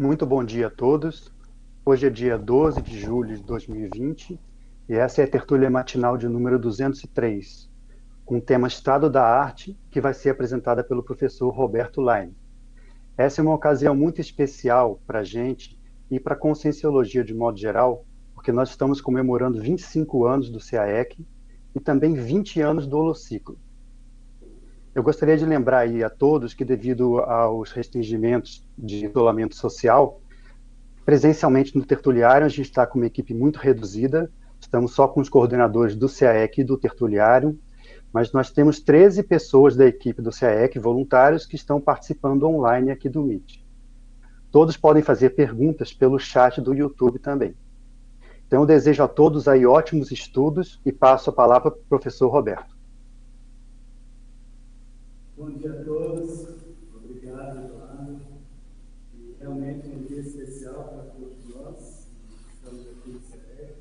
Muito bom dia a todos. Hoje é dia 12 de julho de 2020 e essa é a tertúlia matinal de número 203, com o tema Estado da Arte, que vai ser apresentada pelo professor Roberto Laine. Essa é uma ocasião muito especial para a gente e para a Conscienciologia de modo geral, porque nós estamos comemorando 25 anos do CAEC e também 20 anos do Holociclo. Eu gostaria de lembrar aí a todos que, devido aos restringimentos de isolamento social, presencialmente no Tertuliário, a gente está com uma equipe muito reduzida, estamos só com os coordenadores do CAEC e do Tertuliário, mas nós temos 13 pessoas da equipe do CAEC, voluntários, que estão participando online aqui do Meet. Todos podem fazer perguntas pelo chat do YouTube também. Então, eu desejo a todos aí ótimos estudos e passo a palavra para o professor Roberto. Bom dia a todos, obrigado, Eduardo. E realmente um dia especial para todos nós, estamos aqui no CEREC.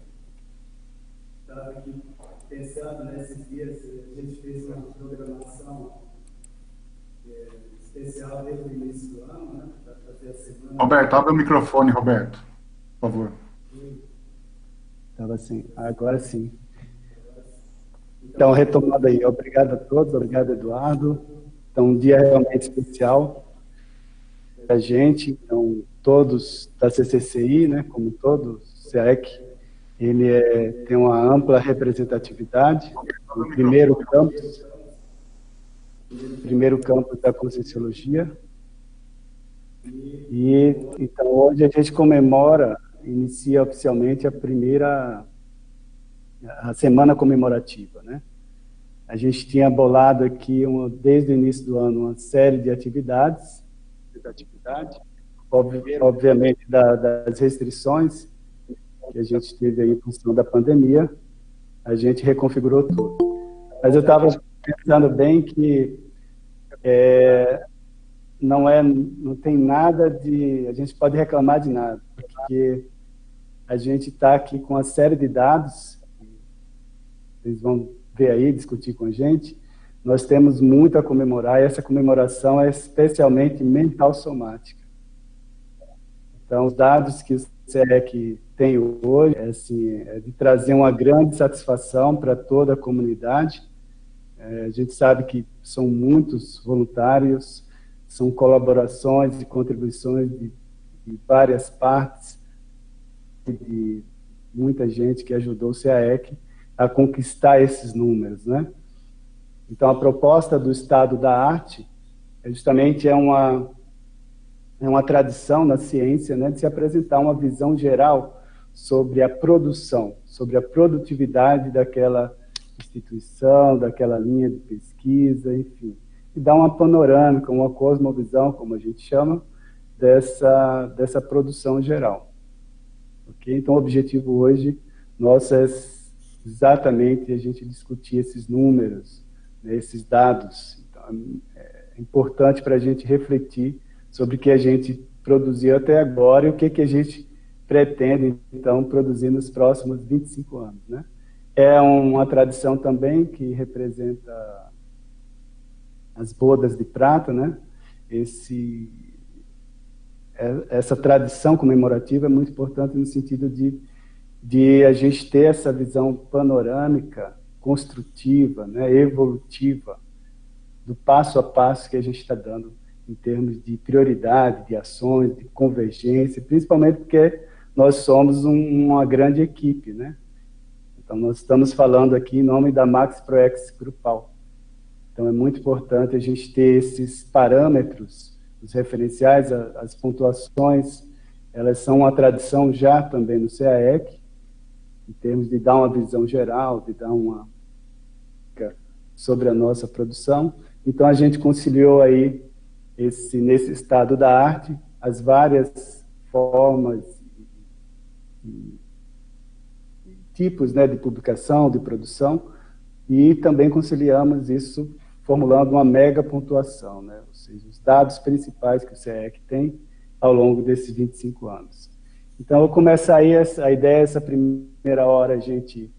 Estava aqui pensando nesses dias, a gente fez uma programação é, especial desde o início do ano, né, para fazer a semana. Roberto, abre o microfone, Roberto, por favor. Estava assim, agora sim. Então, retomando aí, obrigado a todos, obrigado, Eduardo. Então, um dia realmente especial para a gente. Então, todos da CCCI, né, como todos, CEEC, ele é, tem uma ampla representatividade. O primeiro campus, primeiro campus da Conscienciologia. E, então, hoje a gente comemora, inicia oficialmente a primeira, a semana comemorativa, né? A gente tinha bolado aqui, uma, desde o início do ano, uma série de atividades, atividade, obviamente da, das restrições que a gente teve aí em função da pandemia, a gente reconfigurou tudo. Mas eu estava pensando bem que é, não é, não tem nada de, a gente pode reclamar de nada, porque a gente está aqui com uma série de dados, vocês vão ver aí, discutir com a gente, nós temos muito a comemorar e essa comemoração é especialmente mental somática. Então, os dados que o SEC tem hoje é, assim, é de trazer uma grande satisfação para toda a comunidade. É, a gente sabe que são muitos voluntários, são colaborações e contribuições de, de várias partes, de muita gente que ajudou o CAEC a conquistar esses números, né? Então, a proposta do Estado da Arte é justamente é uma é uma tradição na ciência, né, de se apresentar uma visão geral sobre a produção, sobre a produtividade daquela instituição, daquela linha de pesquisa, enfim, e dar uma panorâmica, uma cosmovisão, como a gente chama, dessa dessa produção geral. Ok? Então, o objetivo hoje nosso é exatamente a gente discutir esses números, né, esses dados. Então, é importante para a gente refletir sobre o que a gente produziu até agora e o que, que a gente pretende, então, produzir nos próximos 25 anos. Né? É uma tradição também que representa as bodas de prata, né? Esse, é, essa tradição comemorativa é muito importante no sentido de de a gente ter essa visão panorâmica, construtiva, né, evolutiva, do passo a passo que a gente está dando em termos de prioridade, de ações, de convergência, principalmente porque nós somos um, uma grande equipe, né? Então, nós estamos falando aqui em nome da Max ProEx Grupal. Então, é muito importante a gente ter esses parâmetros, os referenciais, as pontuações, elas são uma tradição já também no CAEC, em termos de dar uma visão geral, de dar uma sobre a nossa produção. Então a gente conciliou aí esse nesse estado da arte as várias formas e, tipos né, de publicação, de produção, e também conciliamos isso formulando uma mega pontuação, né, ou seja, os dados principais que o CEEC tem ao longo desses 25 anos. Então, eu começo aí essa, a ideia, essa primeira hora, a gente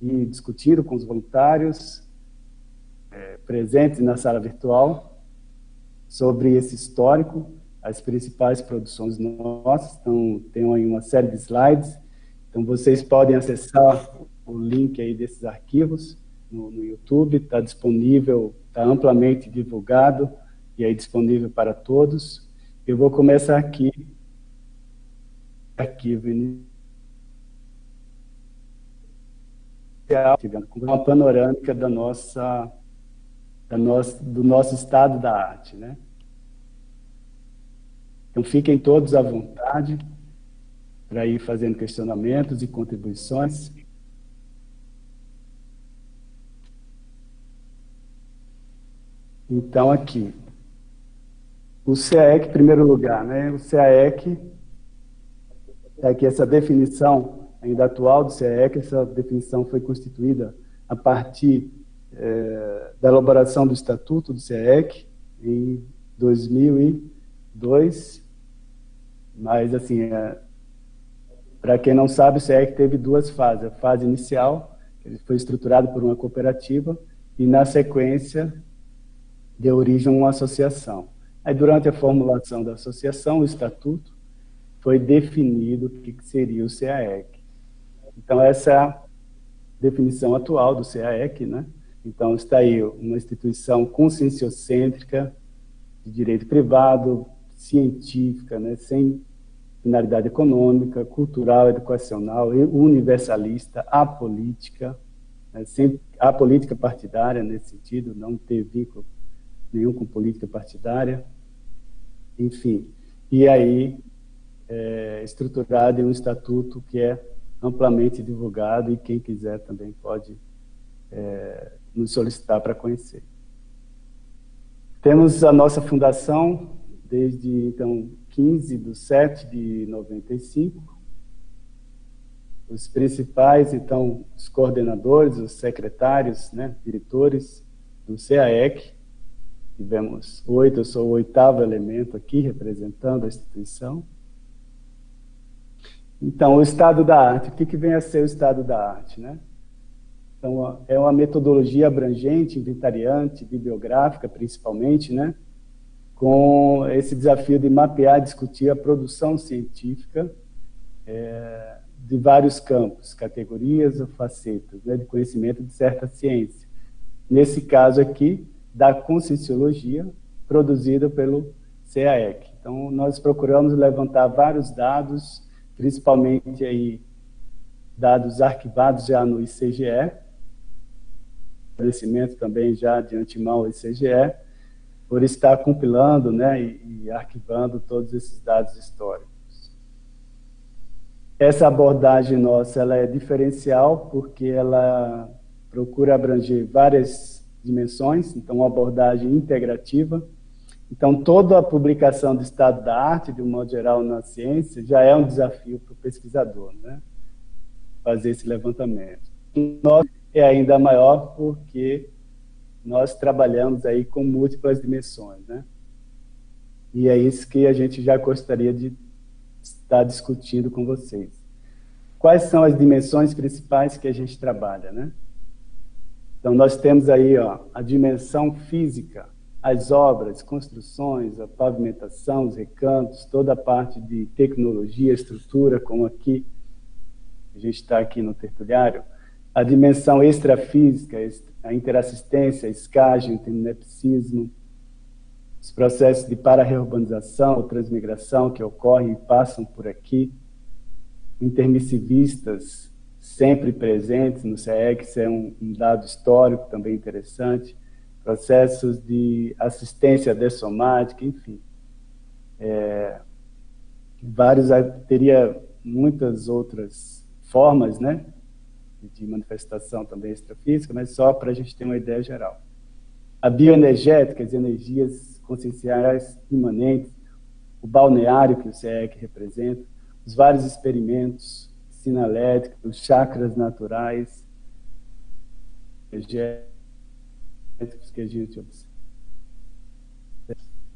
ir discutindo com os voluntários é, presentes na sala virtual sobre esse histórico as principais produções nossas. Então, tem aí uma série de slides. Então, vocês podem acessar o link aí desses arquivos no, no YouTube. Está disponível, está amplamente divulgado e aí disponível para todos. Eu vou começar aqui. Arquivo inicial. Com uma panorâmica da nossa, da nossa, do nosso estado da arte, né? Então, fiquem todos à vontade para ir fazendo questionamentos e contribuições. Então, aqui, o CAEC, em primeiro lugar, né? O CAEC, é aqui essa definição ainda atual do CAEC, essa definição foi constituída a partir é, da elaboração do Estatuto do CAEC em 2002, mas, assim, é, para quem não sabe, o CERC teve duas fases. A fase inicial, ele foi estruturado por uma cooperativa, e na sequência deu origem a uma associação. Aí, durante a formulação da associação, o estatuto, foi definido o que seria o CAEC. Então, essa é definição atual do CAEC, né? Então, está aí uma instituição conscienciocêntrica, de direito privado, científica, né? sem finalidade econômica, cultural, educacional, universalista, apolítica, né, sem, apolítica partidária nesse sentido, não ter vínculo nenhum com política partidária, enfim. E aí, é, em um estatuto que é amplamente divulgado e quem quiser também pode é, nos solicitar para conhecer. Temos a nossa fundação, desde então 15 de 7 de 95. Os principais, então, os coordenadores, os secretários, né, diretores do CAEC. Tivemos oito, eu sou o oitavo elemento aqui, representando a instituição. Então, o estado da arte, o que, que vem a ser o estado da arte, né? Então, é uma metodologia abrangente, inventariante, bibliográfica, principalmente, né? com esse desafio de mapear, discutir a produção científica é, de vários campos, categorias ou facetas né, de conhecimento de certa ciência. Nesse caso aqui, da conscienciologia, produzida pelo CAEC. Então, nós procuramos levantar vários dados, principalmente aí dados arquivados já no ICGE, conhecimento também já de antemão ao ICGE, por estar compilando né, e, e arquivando todos esses dados históricos. Essa abordagem nossa ela é diferencial porque ela procura abranger várias dimensões, então uma abordagem integrativa. Então toda a publicação do estado da arte, de um modo geral na ciência, já é um desafio para o pesquisador, né? Fazer esse levantamento. Nós é ainda maior porque nós trabalhamos aí com múltiplas dimensões, né? E é isso que a gente já gostaria de estar discutindo com vocês. Quais são as dimensões principais que a gente trabalha, né? Então nós temos aí, ó, a dimensão física, as obras, construções, a pavimentação, os recantos, toda a parte de tecnologia, estrutura, como aqui a gente está aqui no tertuliário, a dimensão extrafísica, a interassistência, a escagem, o tenepsismo, os processos de para-reurbanização transmigração que ocorrem e passam por aqui, intermissivistas sempre presentes no CEEC, isso é um, um dado histórico também interessante, processos de assistência dessomática, enfim. É, vários, teria muitas outras formas, né, de manifestação também extrafísica, mas só para a gente ter uma ideia geral. A bioenergética, as energias conscienciais imanentes, o balneário que o CEEC representa, os vários experimentos sinaléticos, os chakras naturais, energéticos que a gente observa.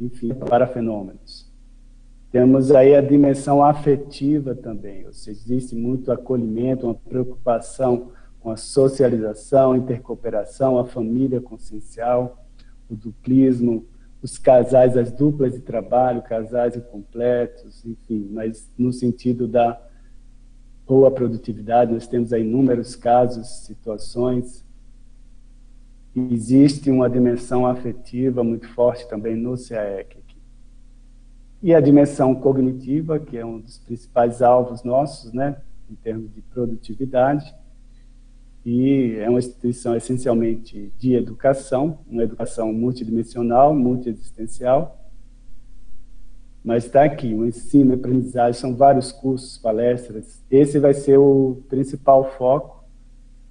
Enfim, para fenômenos. Temos aí a dimensão afetiva também, ou seja, existe muito acolhimento, uma preocupação com a socialização, intercooperação, a família consciencial, o duplismo, os casais, as duplas de trabalho, casais incompletos, enfim, mas no sentido da boa produtividade, nós temos aí inúmeros casos, situações. Existe uma dimensão afetiva muito forte também no CAEC. E a dimensão cognitiva, que é um dos principais alvos nossos, né, em termos de produtividade e é uma instituição essencialmente de educação, uma educação multidimensional, multiexistencial, mas está aqui, o ensino e aprendizagem, são vários cursos, palestras, esse vai ser o principal foco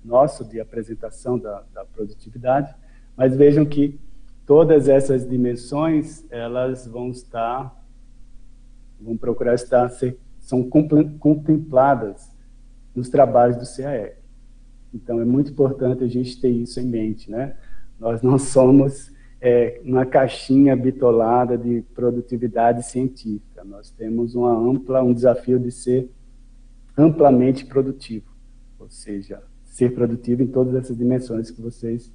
nosso de apresentação da, da produtividade, mas vejam que todas essas dimensões, elas vão estar, vão procurar estar, ser, são contempladas nos trabalhos do CAE. Então, é muito importante a gente ter isso em mente, né? Nós não somos é, uma caixinha bitolada de produtividade científica. Nós temos uma ampla, um desafio de ser amplamente produtivo, ou seja, ser produtivo em todas essas dimensões que vocês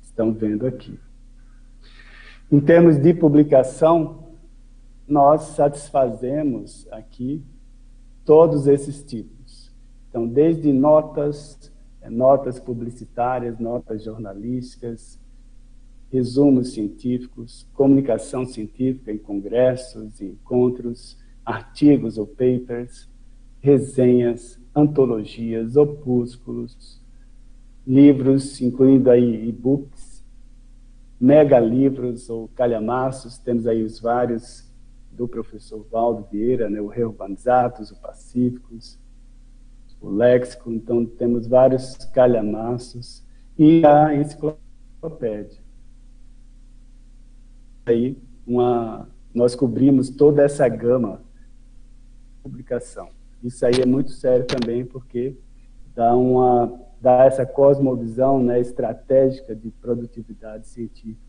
estão vendo aqui. Em termos de publicação, nós satisfazemos aqui todos esses tipos. Então, desde notas é, notas publicitárias, notas jornalísticas, resumos científicos, comunicação científica em congressos e encontros, artigos ou papers, resenhas, antologias, opúsculos, livros, incluindo aí e-books, megalivros ou calhamaços, temos aí os vários do professor Valdo Vieira, né, o Reurbanizatos, o Pacíficos, o léxico, então temos vários calhamaços e a enciclopédia. Aí uma, nós cobrimos toda essa gama de publicação. Isso aí é muito sério também porque dá uma dá essa cosmovisão né, estratégica de produtividade científica.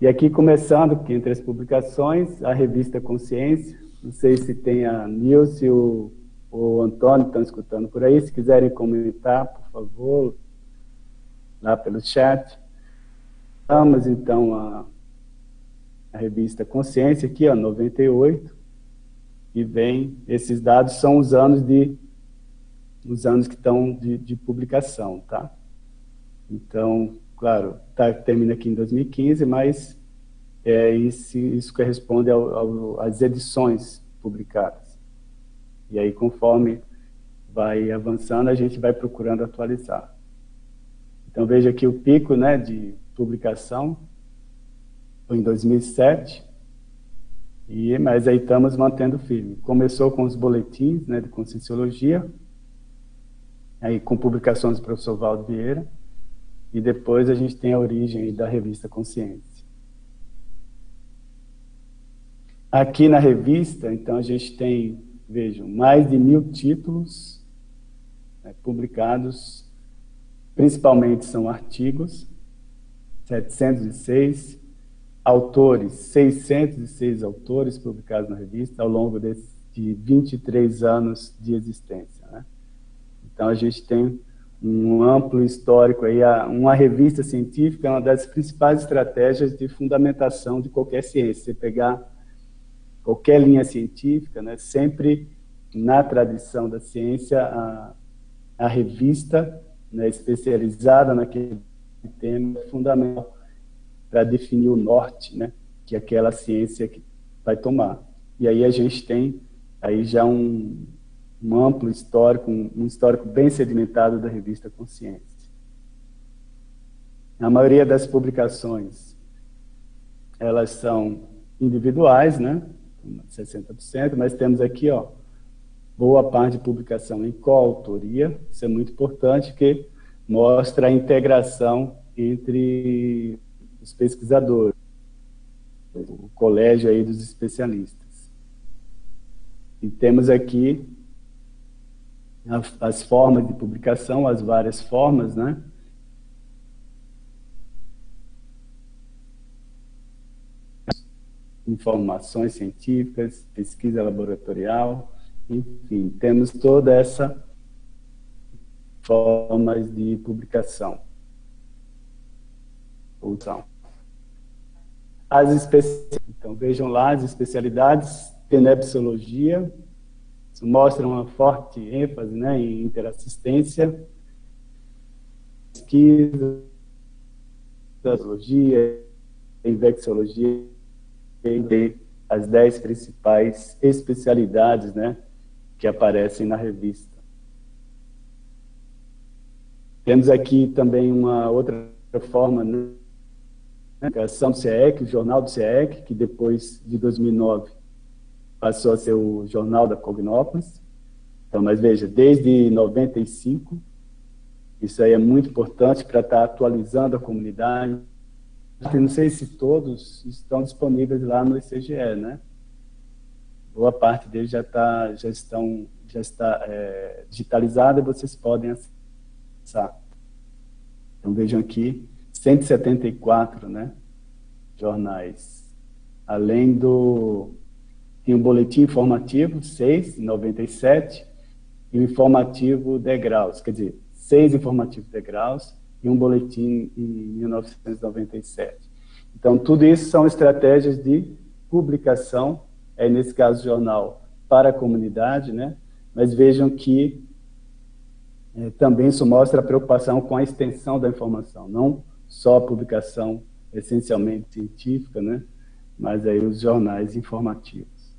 E aqui começando, entre as publicações, a revista Consciência, não sei se tem a Nilce, o o Antônio estão escutando por aí. Se quiserem comentar, por favor, lá pelo chat. Vamos então a, a revista Consciência, aqui, ó, 98. E vem, esses dados são os anos de os anos que estão de, de publicação, tá? Então, claro, tá, termina aqui em 2015, mas é, isso, isso corresponde ao, ao, às edições publicadas. E aí, conforme vai avançando, a gente vai procurando atualizar. Então, veja aqui o pico né, de publicação em 2007, e, mas aí estamos mantendo firme. Começou com os boletins né, de Conscienciologia, aí com publicações do professor Valdo Vieira, e depois a gente tem a origem da revista Consciência. Aqui na revista, então, a gente tem Vejam, mais de mil títulos né, publicados, principalmente são artigos, 706, autores, 606 autores publicados na revista ao longo de 23 anos de existência. Né? Então a gente tem um amplo histórico aí, uma revista científica é uma das principais estratégias de fundamentação de qualquer ciência. Você pegar qualquer linha científica, né, sempre na tradição da ciência, a, a revista né, especializada naquele tema é fundamental para definir o norte né, que aquela ciência vai tomar. E aí a gente tem aí já um, um amplo histórico, um, um histórico bem sedimentado da revista Consciência. A maioria das publicações, elas são individuais, né? 60%, mas temos aqui, ó, boa parte de publicação em coautoria, isso é muito importante, que mostra a integração entre os pesquisadores, o colégio aí dos especialistas. E temos aqui as formas de publicação, as várias formas, né? informações científicas, pesquisa laboratorial, enfim, temos toda essa formas de publicação. Então, as. Então, vejam lá as especialidades, tenepsologia, mostra uma forte ênfase né, em interassistência, pesquisa, biologia, infecciologia, e as dez principais especialidades né, que aparecem na revista. Temos aqui também uma outra forma, né, a ação do CIEC, o jornal do CIEC, que depois de 2009 passou a ser o jornal da Cognópolis. Então, mas veja, desde 95, isso aí é muito importante para estar atualizando a comunidade. Eu não sei se todos estão disponíveis lá no ICGE, né? Boa parte deles já está, já estão, já está é, digitalizada e vocês podem acessar. Então vejam aqui, 174, né? Jornais, além do tem o boletim informativo 6, 97, e o informativo degraus, quer dizer, seis informativos degraus e um boletim em 1997. Então, tudo isso são estratégias de publicação, é nesse caso jornal para a comunidade, né? Mas vejam que é, também isso mostra a preocupação com a extensão da informação, não só publicação essencialmente científica, né? Mas aí os jornais informativos.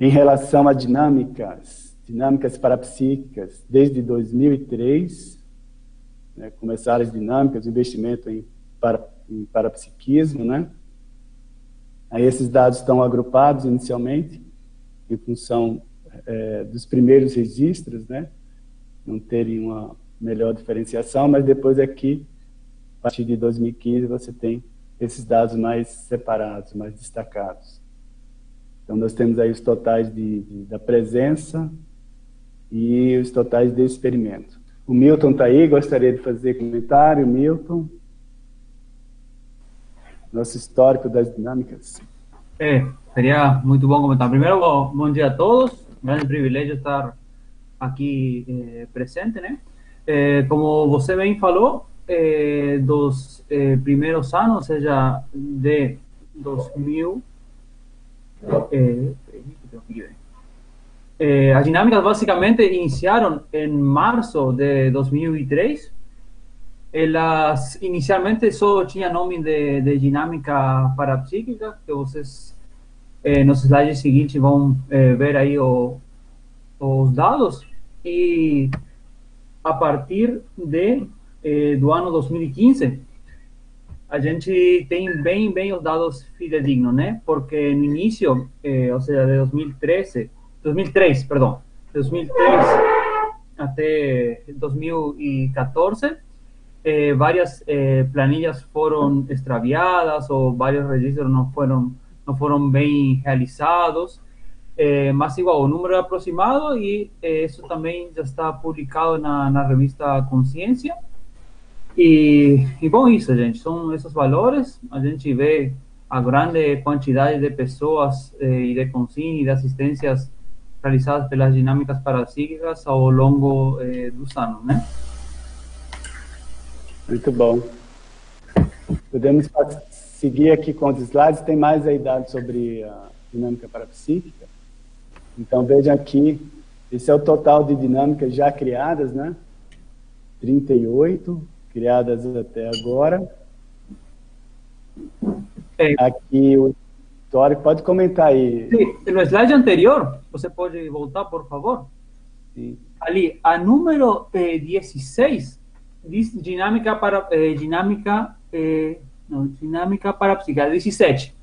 Em relação a dinâmicas, dinâmicas parapsíquicas, desde 2003, né, começaram as dinâmicas, investimento em, para, em parapsiquismo, né? Aí esses dados estão agrupados inicialmente, em função é, dos primeiros registros, né? Não terem uma melhor diferenciação, mas depois aqui, a partir de 2015, você tem esses dados mais separados, mais destacados. Então, nós temos aí os totais de, de, da presença e os totais de experimento. O Milton está aí, gostaria de fazer comentário. Milton. Nosso histórico das dinâmicas. É, seria muito bom comentar. Primeiro, bom, bom dia a todos. Grande privilégio estar aqui eh, presente, né? Eh, como você bem falou, eh, dos primeiros anos, ou de 2000 eh, eh, as dinâmicas basicamente iniciaram em março de 2003. Elas inicialmente só tinham nome de, de dinâmica parapsíquica, que vocês eh, nos slides seguintes vão eh, ver aí o, os dados. E a partir de, eh, do ano 2015, a gente tem bem, bem os dados fidedignos, né? Porque no início, eh, ou seja, de 2013, 2003, perdão, 2003 até 2014, eh, várias eh, planilhas foram extraviadas ou vários registros não foram não foram bem realizados, eh, mas igual, o número é aproximado e eh, isso também já está publicado na, na revista Consciência, e, e bom, isso, gente, são esses valores. A gente vê a grande quantidade de pessoas eh, e de consigna e de assistências realizadas pelas dinâmicas parapsíquicas ao longo eh, dos anos, né? Muito bom. Podemos seguir aqui com os slides. Tem mais aí dados sobre a dinâmica parapsíquica. Então, vejam aqui, esse é o total de dinâmicas já criadas, né? 38 criadas até agora. É. Aqui o histórico, pode comentar aí. Sim, no slide anterior, você pode voltar, por favor? Sim. Ali, a número eh, 16 diz dinâmica para eh, dinâmica eh, não, dinâmica parapsíquica 17.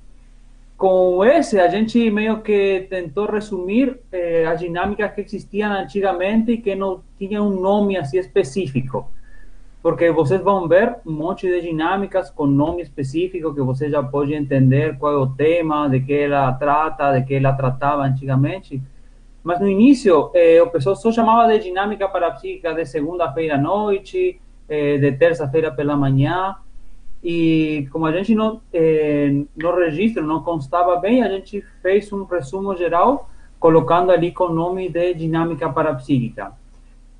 Com esse, a gente meio que tentou resumir eh, as dinâmicas que existiam antigamente e que não tinham um nome assim específico porque vocês vão ver um monte de dinâmicas com nome específico que você já pode entender qual é o tema, de que ela trata, de que ela tratava antigamente. Mas no início, eh, o pessoal só chamava de dinâmica parapsíquica de segunda-feira à noite, eh, de terça-feira pela manhã. E como a gente não, eh, no registro não constava bem, a gente fez um resumo geral colocando ali com o nome de dinâmica parapsíquica.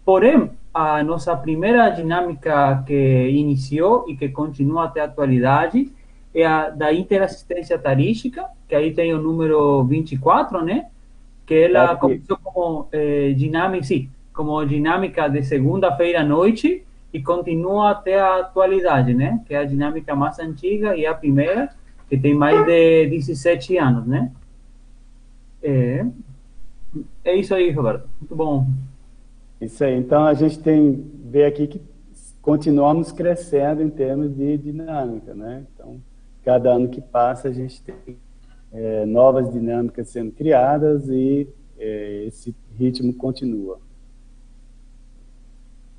Porém, a nossa primeira dinâmica que iniciou e que continua até a atualidade é a da interassistência tarística, que aí tem o número 24, né? Que ela começou como eh, dinâmica, sim, como dinâmica de segunda-feira à noite e continua até a atualidade, né? Que é a dinâmica mais antiga e a primeira, que tem mais de 17 anos, né? É, é isso aí, Roberto. Muito bom. Isso aí. Então a gente tem vê aqui que continuamos crescendo em termos de dinâmica, né? Então cada ano que passa a gente tem é, novas dinâmicas sendo criadas e é, esse ritmo continua.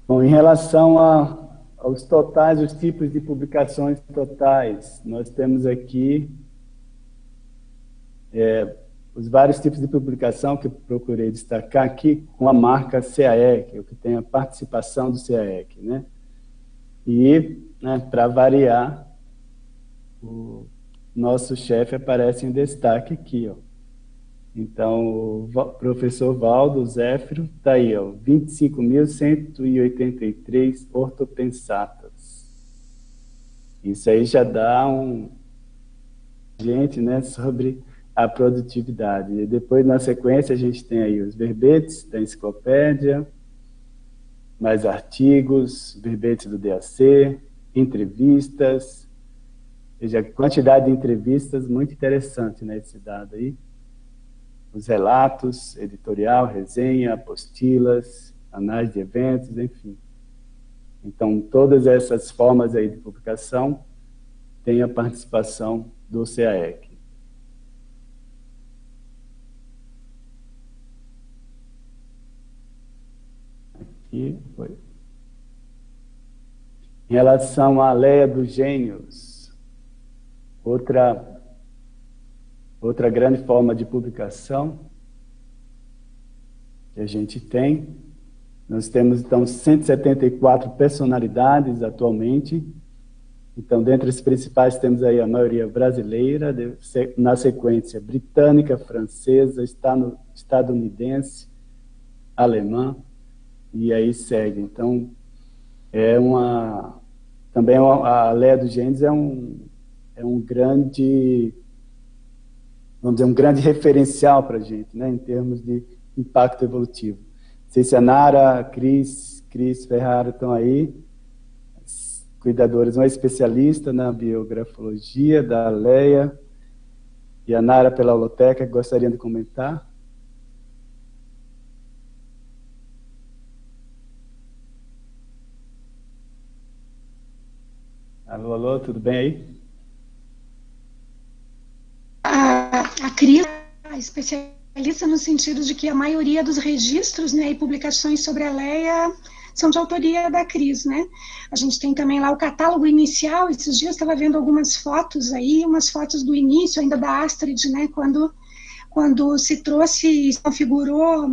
Bom, em relação a, aos totais, os tipos de publicações totais, nós temos aqui é, os vários tipos de publicação que procurei destacar aqui com a marca CAEC, o que tem a participação do CAEC, né? E, né, para variar, o nosso chefe aparece em destaque aqui, ó. Então, o professor Valdo Zéfiro está aí, ó, 25.183 ortopensatas. Isso aí já dá um gente, né, sobre a produtividade. E depois, na sequência, a gente tem aí os verbetes da enciclopédia, mais artigos, verbetes do DAC, entrevistas, veja, quantidade de entrevistas muito interessante, né, esse dado aí. Os relatos, editorial, resenha, apostilas, análise de eventos, enfim. Então, todas essas formas aí de publicação têm a participação do CAEC. Aqui foi. Em relação à Leia dos Gênios, outra Outra grande forma de publicação que a gente tem, nós temos então 174 personalidades atualmente. Então, dentre as principais temos aí a maioria brasileira, na sequência britânica, francesa, estadunidense, alemã, e aí segue. Então, é uma também a Leia dos Gêneros é um é um grande vamos dizer, um grande referencial para a gente, né, em termos de impacto evolutivo. Não sei se a Nara, a Cris, Cris Ferrara estão aí, as cuidadoras, uma especialista na biografologia da Leia, e a Nara pela holoteca, gostariam de comentar. Alô, alô, tudo bem aí? A Cris é especialista no sentido de que a maioria dos registros né, e publicações sobre a Leia são de autoria da Cris, né? A gente tem também lá o catálogo inicial, esses dias estava vendo algumas fotos aí, umas fotos do início ainda da Astrid, né, quando, quando se trouxe e configurou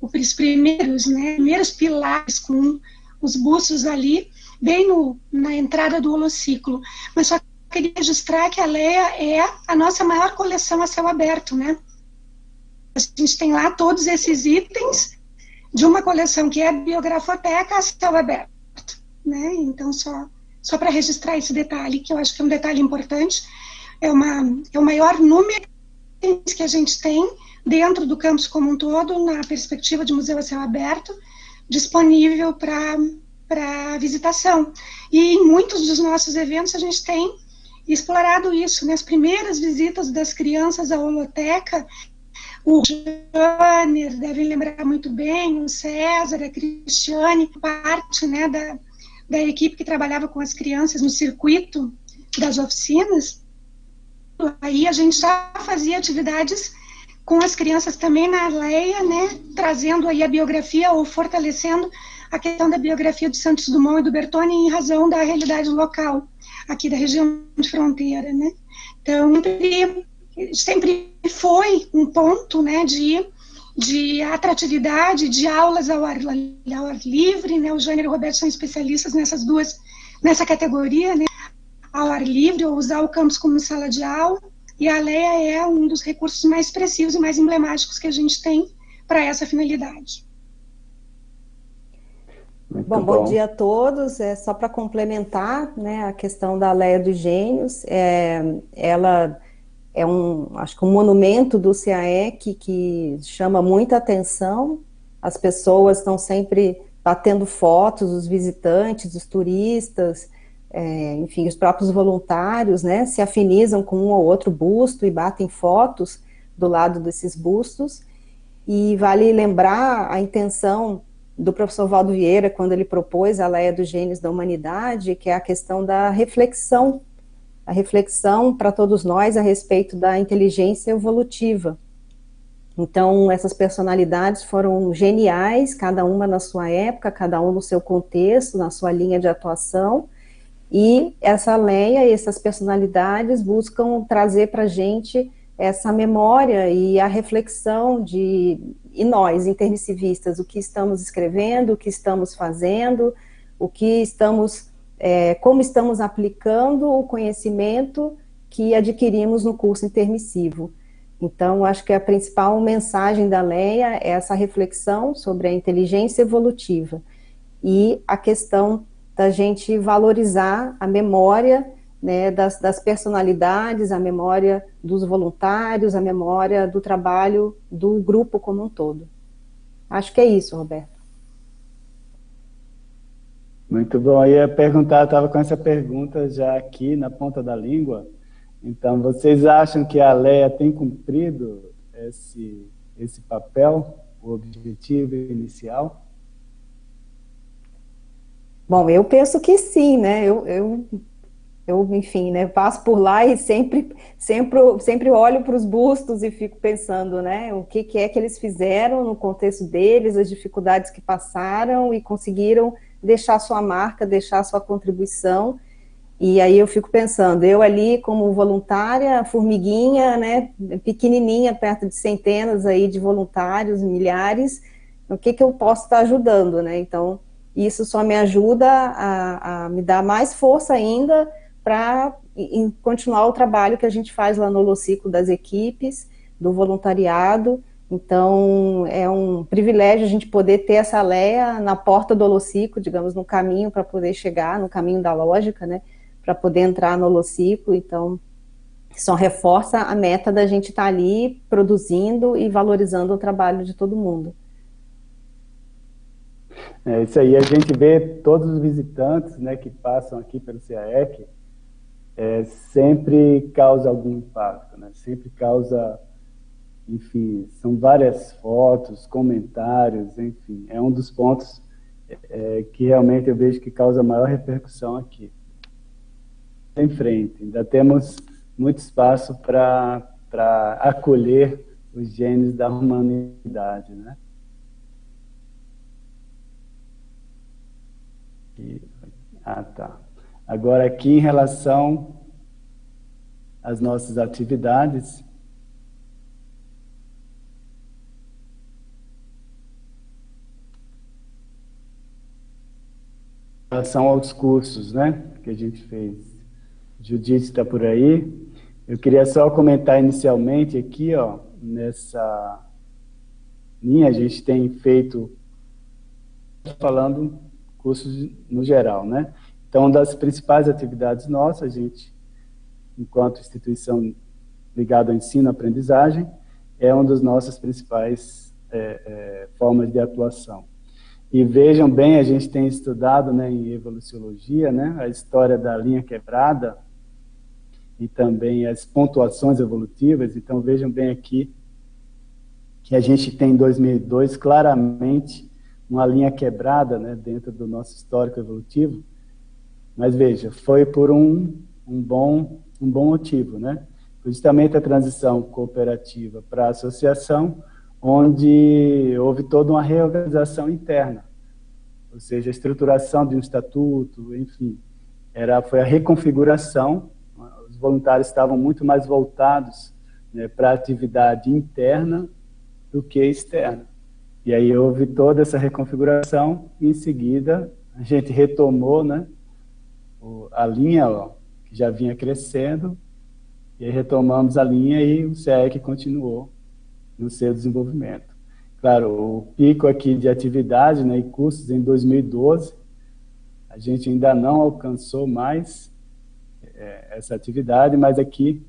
os primeiros, né, primeiros pilares com os bustos ali, bem no, na entrada do holociclo. Mas só queria registrar que a Leia é a nossa maior coleção a céu aberto, né? A gente tem lá todos esses itens de uma coleção que é a Biografoteca a céu aberto, né? Então, só, só para registrar esse detalhe, que eu acho que é um detalhe importante, é, uma, é o maior número que a gente tem dentro do campus como um todo, na perspectiva de museu a céu aberto, disponível para visitação. E em muitos dos nossos eventos a gente tem explorado isso. Nas primeiras visitas das crianças à holoteca, o Janer deve lembrar muito bem, o César, a Cristiane, parte né, da, da equipe que trabalhava com as crianças no circuito das oficinas. Aí a gente já fazia atividades com as crianças também na Leia, né, trazendo aí a biografia ou fortalecendo a questão da biografia de Santos Dumont e do Bertone em razão da realidade local aqui da região de fronteira, né? Então, sempre, foi um ponto, né, de, de atratividade, de aulas ao ar, ao ar livre, né? O Jânio e o Roberto são especialistas nessas duas, nessa categoria, né? Ao ar livre, ou usar o campus como sala de aula, e a Leia é um dos recursos mais expressivos e mais emblemáticos que a gente tem para essa finalidade. Bom, bom, bom, dia a todos. É só para complementar, né, a questão da Leia dos Gênios. É, ela é um, acho que um monumento do CAEC que chama muita atenção. As pessoas estão sempre batendo fotos, os visitantes, os turistas, é, enfim, os próprios voluntários, né, se afinizam com um ou outro busto e batem fotos do lado desses bustos. E vale lembrar a intenção do professor Valdo Vieira, quando ele propôs a Leia dos Genes da Humanidade, que é a questão da reflexão, a reflexão para todos nós a respeito da inteligência evolutiva. Então, essas personalidades foram geniais, cada uma na sua época, cada um no seu contexto, na sua linha de atuação, e essa Leia e essas personalidades buscam trazer para a gente essa memória e a reflexão de e nós, intermissivistas, o que estamos escrevendo, o que estamos fazendo, o que estamos, é, como estamos aplicando o conhecimento que adquirimos no curso intermissivo. Então, acho que a principal mensagem da Leia é essa reflexão sobre a inteligência evolutiva e a questão da gente valorizar a memória né, das, das, personalidades, a memória dos voluntários, a memória do trabalho do grupo como um todo. Acho que é isso, Roberto. Muito bom. Eu ia perguntar, estava com essa pergunta já aqui na ponta da língua. Então, vocês acham que a Leia tem cumprido esse, esse papel, o objetivo inicial? Bom, eu penso que sim, né? Eu, eu eu, enfim, né, passo por lá e sempre, sempre, sempre olho para os bustos e fico pensando, né, o que, que é que eles fizeram no contexto deles, as dificuldades que passaram e conseguiram deixar sua marca, deixar sua contribuição. E aí eu fico pensando, eu ali como voluntária, formiguinha, né, pequenininha, perto de centenas aí de voluntários, milhares, o que que eu posso estar ajudando, né? Então, isso só me ajuda a, a me dar mais força ainda para continuar o trabalho que a gente faz lá no Holociclo das equipes, do voluntariado. Então, é um privilégio a gente poder ter essa Leia na porta do Holociclo, digamos, no caminho para poder chegar, no caminho da lógica, né, para poder entrar no Holociclo. Então, só reforça a meta da gente estar tá ali produzindo e valorizando o trabalho de todo mundo. É isso aí, a gente vê todos os visitantes né, que passam aqui pelo CAEC, é, sempre causa algum impacto, né? Sempre causa, enfim, são várias fotos, comentários, enfim, é um dos pontos é, que realmente eu vejo que causa maior repercussão aqui. Em frente, ainda temos muito espaço para acolher os genes da humanidade, né? Ah, tá. Agora, aqui em relação às nossas atividades, em relação aos cursos, né, que a gente fez. Judite está por aí. Eu queria só comentar inicialmente aqui, ó, nessa linha, a gente tem feito, falando cursos no geral, né? Então, uma das principais atividades nossas, a gente, enquanto instituição ligada ao ensino e aprendizagem, é uma das nossas principais é, é, formas de atuação. E vejam bem, a gente tem estudado né, em evoluciologia né, a história da linha quebrada e também as pontuações evolutivas. Então, vejam bem aqui que a gente tem em 2002 claramente uma linha quebrada né, dentro do nosso histórico evolutivo, mas veja, foi por um, um, bom, um bom motivo, né? Justamente a transição cooperativa para associação, onde houve toda uma reorganização interna, ou seja, a estruturação de um estatuto, enfim, era foi a reconfiguração. Os voluntários estavam muito mais voltados né, para a atividade interna do que externa. E aí houve toda essa reconfiguração em seguida a gente retomou, né, a linha ó, que já vinha crescendo, e aí retomamos a linha e o CEEC continuou no seu desenvolvimento. claro, o pico aqui de atividade né, e custos em 2012, a gente ainda não alcançou mais é, essa atividade, mas aqui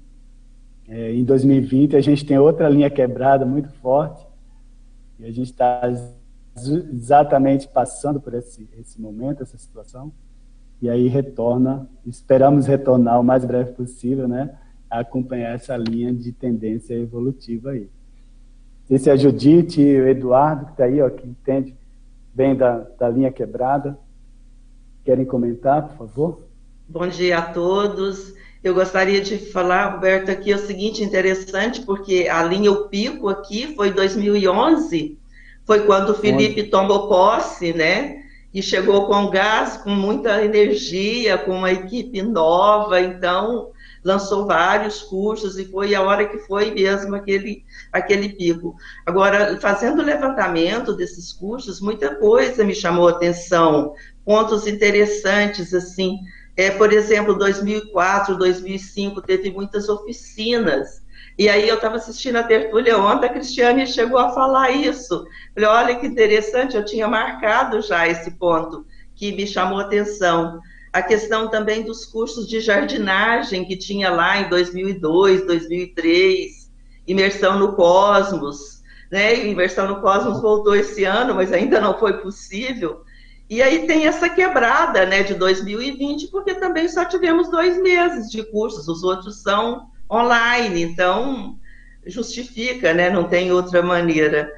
é, em 2020 a gente tem outra linha quebrada muito forte. E a gente está exatamente passando por esse, esse momento, essa situação, e aí retorna, esperamos retornar o mais breve possível, né, a acompanhar essa linha de tendência evolutiva aí. Esse é a Judite e o Eduardo, que está aí, ó, que entende bem da, da linha quebrada. Querem comentar, por favor? Bom dia a todos. Eu gostaria de falar, Roberto, aqui é o seguinte interessante, porque a linha O Pico aqui foi 2011, foi quando o Felipe tomou posse, né? E chegou com gás, com muita energia, com uma equipe nova, então lançou vários cursos e foi a hora que foi mesmo aquele, aquele pico. Agora, fazendo o levantamento desses cursos, muita coisa me chamou a atenção, pontos interessantes, assim, é, por exemplo, 2004, 2005, teve muitas oficinas e aí eu estava assistindo a tertúlia ontem, a Cristiane chegou a falar isso. Falei, olha que interessante, eu tinha marcado já esse ponto que me chamou a atenção. A questão também dos cursos de jardinagem que tinha lá em 2002, 2003, imersão no cosmos, né? Imersão no cosmos voltou esse ano, mas ainda não foi possível. E aí tem essa quebrada, né, de 2020, porque também só tivemos dois meses de cursos, os outros são online, então justifica, né? Não tem outra maneira.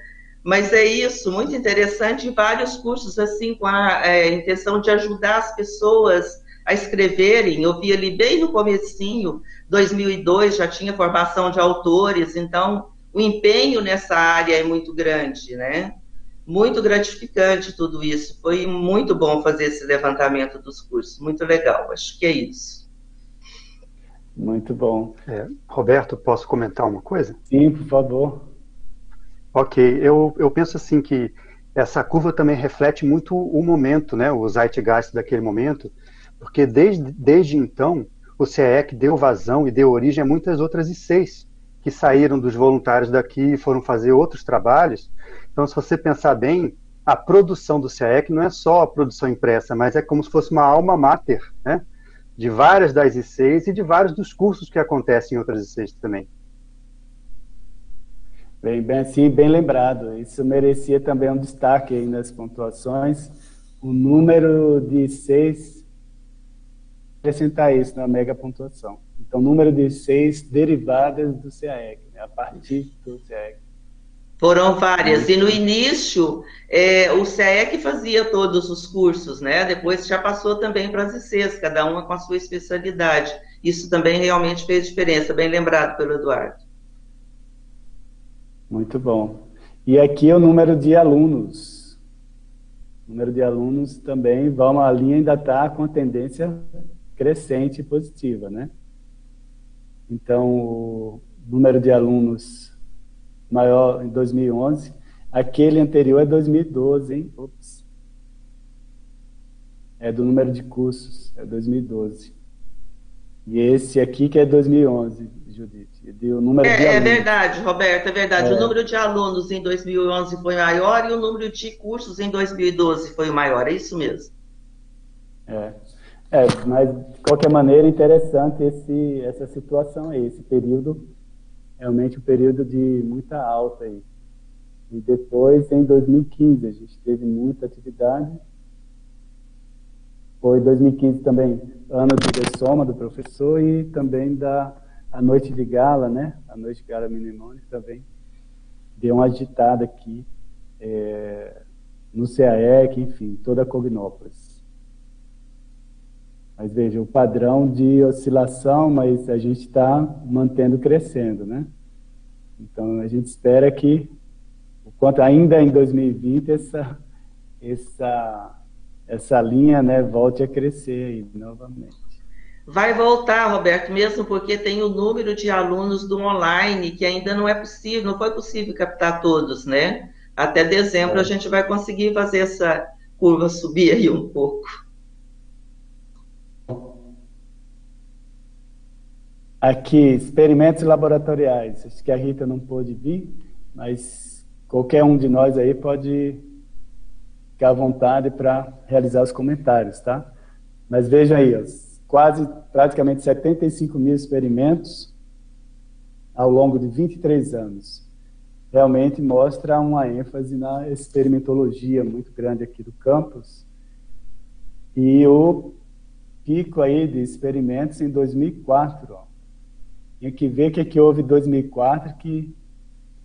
Mas é isso, muito interessante, vários cursos assim com a é, intenção de ajudar as pessoas a escreverem. Eu vi ali bem no comecinho, 2002 já tinha formação de autores, então o empenho nessa área é muito grande, né? Muito gratificante tudo isso. Foi muito bom fazer esse levantamento dos cursos, muito legal. Acho que é isso. Muito bom. É, Roberto, posso comentar uma coisa? Sim, por favor. Ok, eu, eu penso assim que essa curva também reflete muito o momento, né, o zeitgeist daquele momento, porque desde, desde então o CEEC deu vazão e deu origem a muitas outras ICs que saíram dos voluntários daqui e foram fazer outros trabalhos. Então, se você pensar bem, a produção do CEEC não é só a produção impressa, mas é como se fosse uma alma mater, né? De várias das ICs e de vários dos cursos que acontecem em outras ICs também. Bem, bem sim, bem lembrado. Isso merecia também um destaque aí nas pontuações. O número de seis acrescentar isso na mega pontuação. Então, número de seis derivadas do CAEC, né, a partir do CAEC. Foram várias. E no início, é, o CEEC fazia todos os cursos, né? Depois já passou também para as ICs, cada uma com a sua especialidade. Isso também realmente fez diferença, bem lembrado pelo Eduardo. Muito bom. E aqui é o número de alunos. O número de alunos também, vamos, a linha ainda está com a tendência crescente e positiva, né? Então, o número de alunos maior em 2011. Aquele anterior é 2012, hein? Ops. É do número de cursos, é 2012. E esse aqui que é 2011, Judith. O número é, de é verdade, Roberto, é verdade. É. O número de alunos em 2011 foi maior e o número de cursos em 2012 foi o maior, é isso mesmo. É, é mas de qualquer maneira interessante esse, essa situação aí, esse período realmente um período de muita alta aí. E depois, em 2015, a gente teve muita atividade. Foi 2015 também ano de dessoma do professor e também da a noite de gala, né? A noite de gala Minemone também deu uma agitada aqui é, no CAEC, enfim, toda a Cognópolis. Mas veja, o padrão de oscilação, mas a gente está mantendo crescendo, né? Então a gente espera que, quanto ainda em 2020, essa, essa, essa linha né, volte a crescer aí novamente. Vai voltar, Roberto, mesmo porque tem o número de alunos do online que ainda não é possível, não foi possível captar todos, né? Até dezembro é. a gente vai conseguir fazer essa curva subir aí um pouco. Aqui, experimentos laboratoriais. Acho que a Rita não pôde vir, mas qualquer um de nós aí pode ficar à vontade para realizar os comentários, tá? Mas veja aí, ó, quase praticamente 75 mil experimentos ao longo de 23 anos. Realmente mostra uma ênfase na experimentologia muito grande aqui do campus. E o pico aí de experimentos em 2004. Ó. Tinha que ver o que, que houve em 2004 que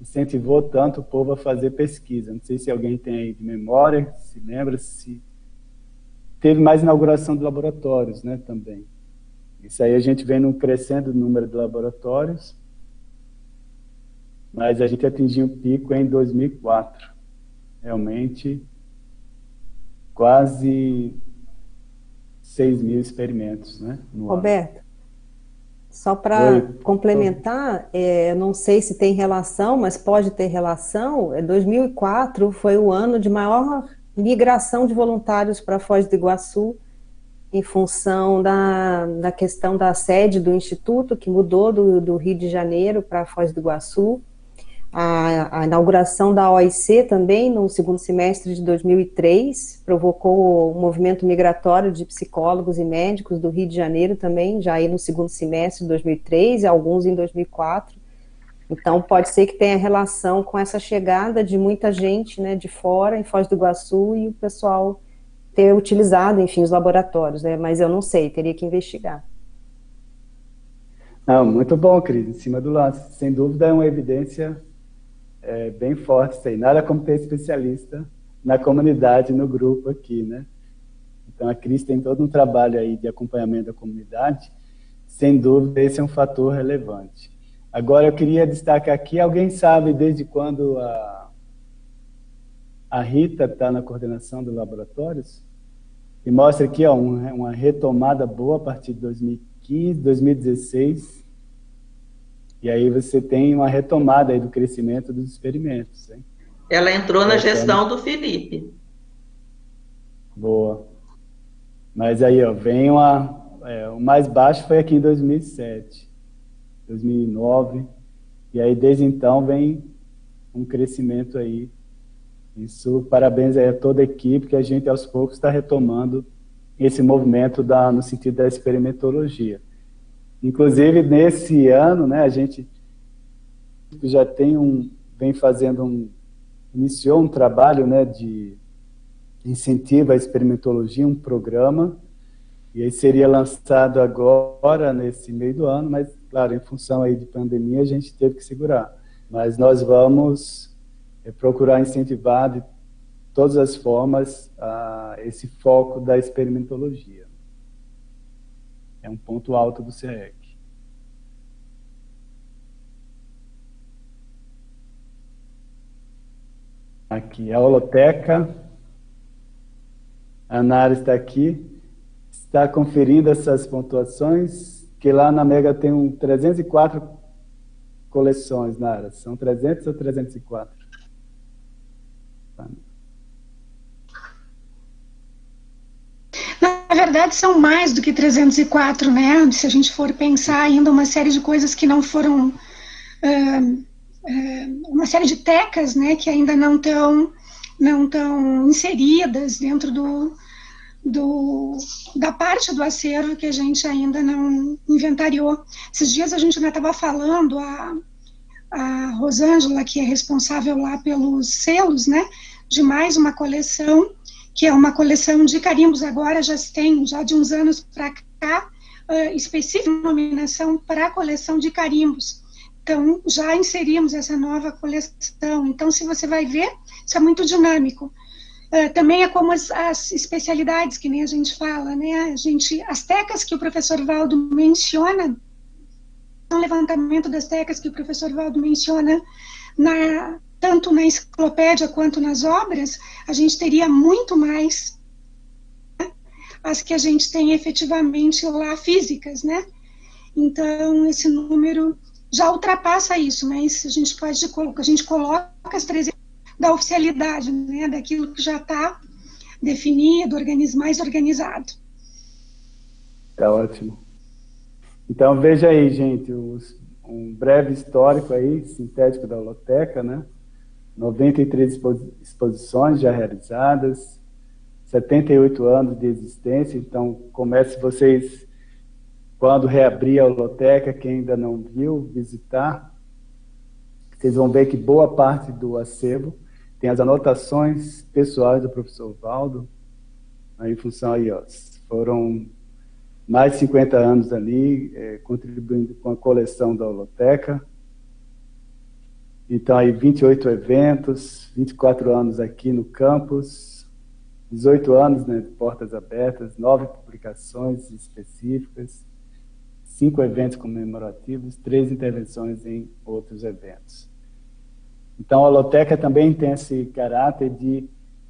incentivou tanto o povo a fazer pesquisa. Não sei se alguém tem aí de memória, se lembra, se teve mais inauguração de laboratórios, né, também. Isso aí a gente vem num crescendo número de laboratórios, mas a gente atingiu o pico em 2004. Realmente, quase 6 mil experimentos, né? Roberto, só para complementar, é, não sei se tem relação, mas pode ter relação. 2004 é, foi o ano de maior migração de voluntários para Foz do Iguaçu, em função da, da questão da sede do Instituto, que mudou do, do Rio de Janeiro para Foz do Iguaçu a, a, inauguração da OIC também, no segundo semestre de 2003, provocou o movimento migratório de psicólogos e médicos do Rio de Janeiro também, já aí no segundo semestre de 2003, e alguns em 2004. Então, pode ser que tenha relação com essa chegada de muita gente né, de fora, em Foz do Iguaçu, e o pessoal ter utilizado, enfim, os laboratórios, né? mas eu não sei, teria que investigar. Não, muito bom, Cris, em cima do lance. Sem dúvida é uma evidência é, bem forte isso aí. Nada como ter especialista na comunidade, no grupo aqui, né? Então a Cris tem todo um trabalho aí de acompanhamento da comunidade. Sem dúvida, esse é um fator relevante. Agora eu queria destacar aqui, alguém sabe desde quando a, a Rita está na coordenação dos laboratórios? E mostra aqui ó, uma retomada boa a partir de 2015, 2016 e aí você tem uma retomada aí do crescimento dos experimentos. Hein? Ela entrou na gestão do Felipe. Boa. Mas aí, ó, vem uma. É, o mais baixo foi aqui em 2007, 2009. E aí, desde então, vem um crescimento aí. Isso, parabéns aí a toda a equipe, que a gente aos poucos está retomando esse movimento da, no sentido da experimentologia. Inclusive, nesse ano, né, a gente já tem um, vem fazendo um, iniciou um trabalho né, de incentivo à experimentologia, um programa, e aí seria lançado agora, nesse meio do ano, mas, claro, em função aí de pandemia, a gente teve que segurar. Mas nós vamos é, procurar incentivar de todas as formas a, esse foco da experimentologia. É um ponto alto do CEEC. Aqui, a holoteca. A Nara está aqui. Está conferindo essas pontuações, que lá na Mega tem um 304 coleções, Nara. São 300 ou 304? Na verdade, são mais do que 304, né? Se a gente for pensar ainda uma série de coisas que não foram. Uh, uh, uma série de tecas, né? Que ainda não estão não tão inseridas dentro do, do, da parte do acervo que a gente ainda não inventariou. Esses dias a gente ainda estava falando, a, a Rosângela, que é responsável lá pelos selos, né, de mais uma coleção que é uma coleção de carimbos, agora já tem, já de uns anos para cá, uh, específica nominação para a coleção de carimbos. Então, já inserimos essa nova coleção. Então, se você vai ver, isso é muito dinâmico. Uh, também é como as, as, especialidades, que nem a gente fala, né? A gente, as tecas que o professor Valdo menciona, o levantamento das tecas que o professor Valdo menciona na, tanto na enciclopédia quanto nas obras, a gente teria muito mais né, as que a gente tem efetivamente lá físicas, né? Então, esse número já ultrapassa isso, mas a gente pode, a gente coloca as três da oficialidade, né? Daquilo que já está definido, mais organizado. Tá ótimo. Então, veja aí, gente, os, um breve histórico aí, sintético da holoteca, né? 93 exposições já realizadas, 78 anos de existência, então comece vocês, quando reabrir a holoteca, quem ainda não viu, visitar, vocês vão ver que boa parte do acervo tem as anotações pessoais do professor Valdo, aí, em função aí, ó, foram mais de 50 anos ali, é, contribuindo com a coleção da holoteca, então, aí, 28 eventos, 24 anos aqui no campus, 18 anos, né, portas abertas, nove publicações específicas, cinco eventos comemorativos, três intervenções em outros eventos. Então, a Loteca também tem esse caráter de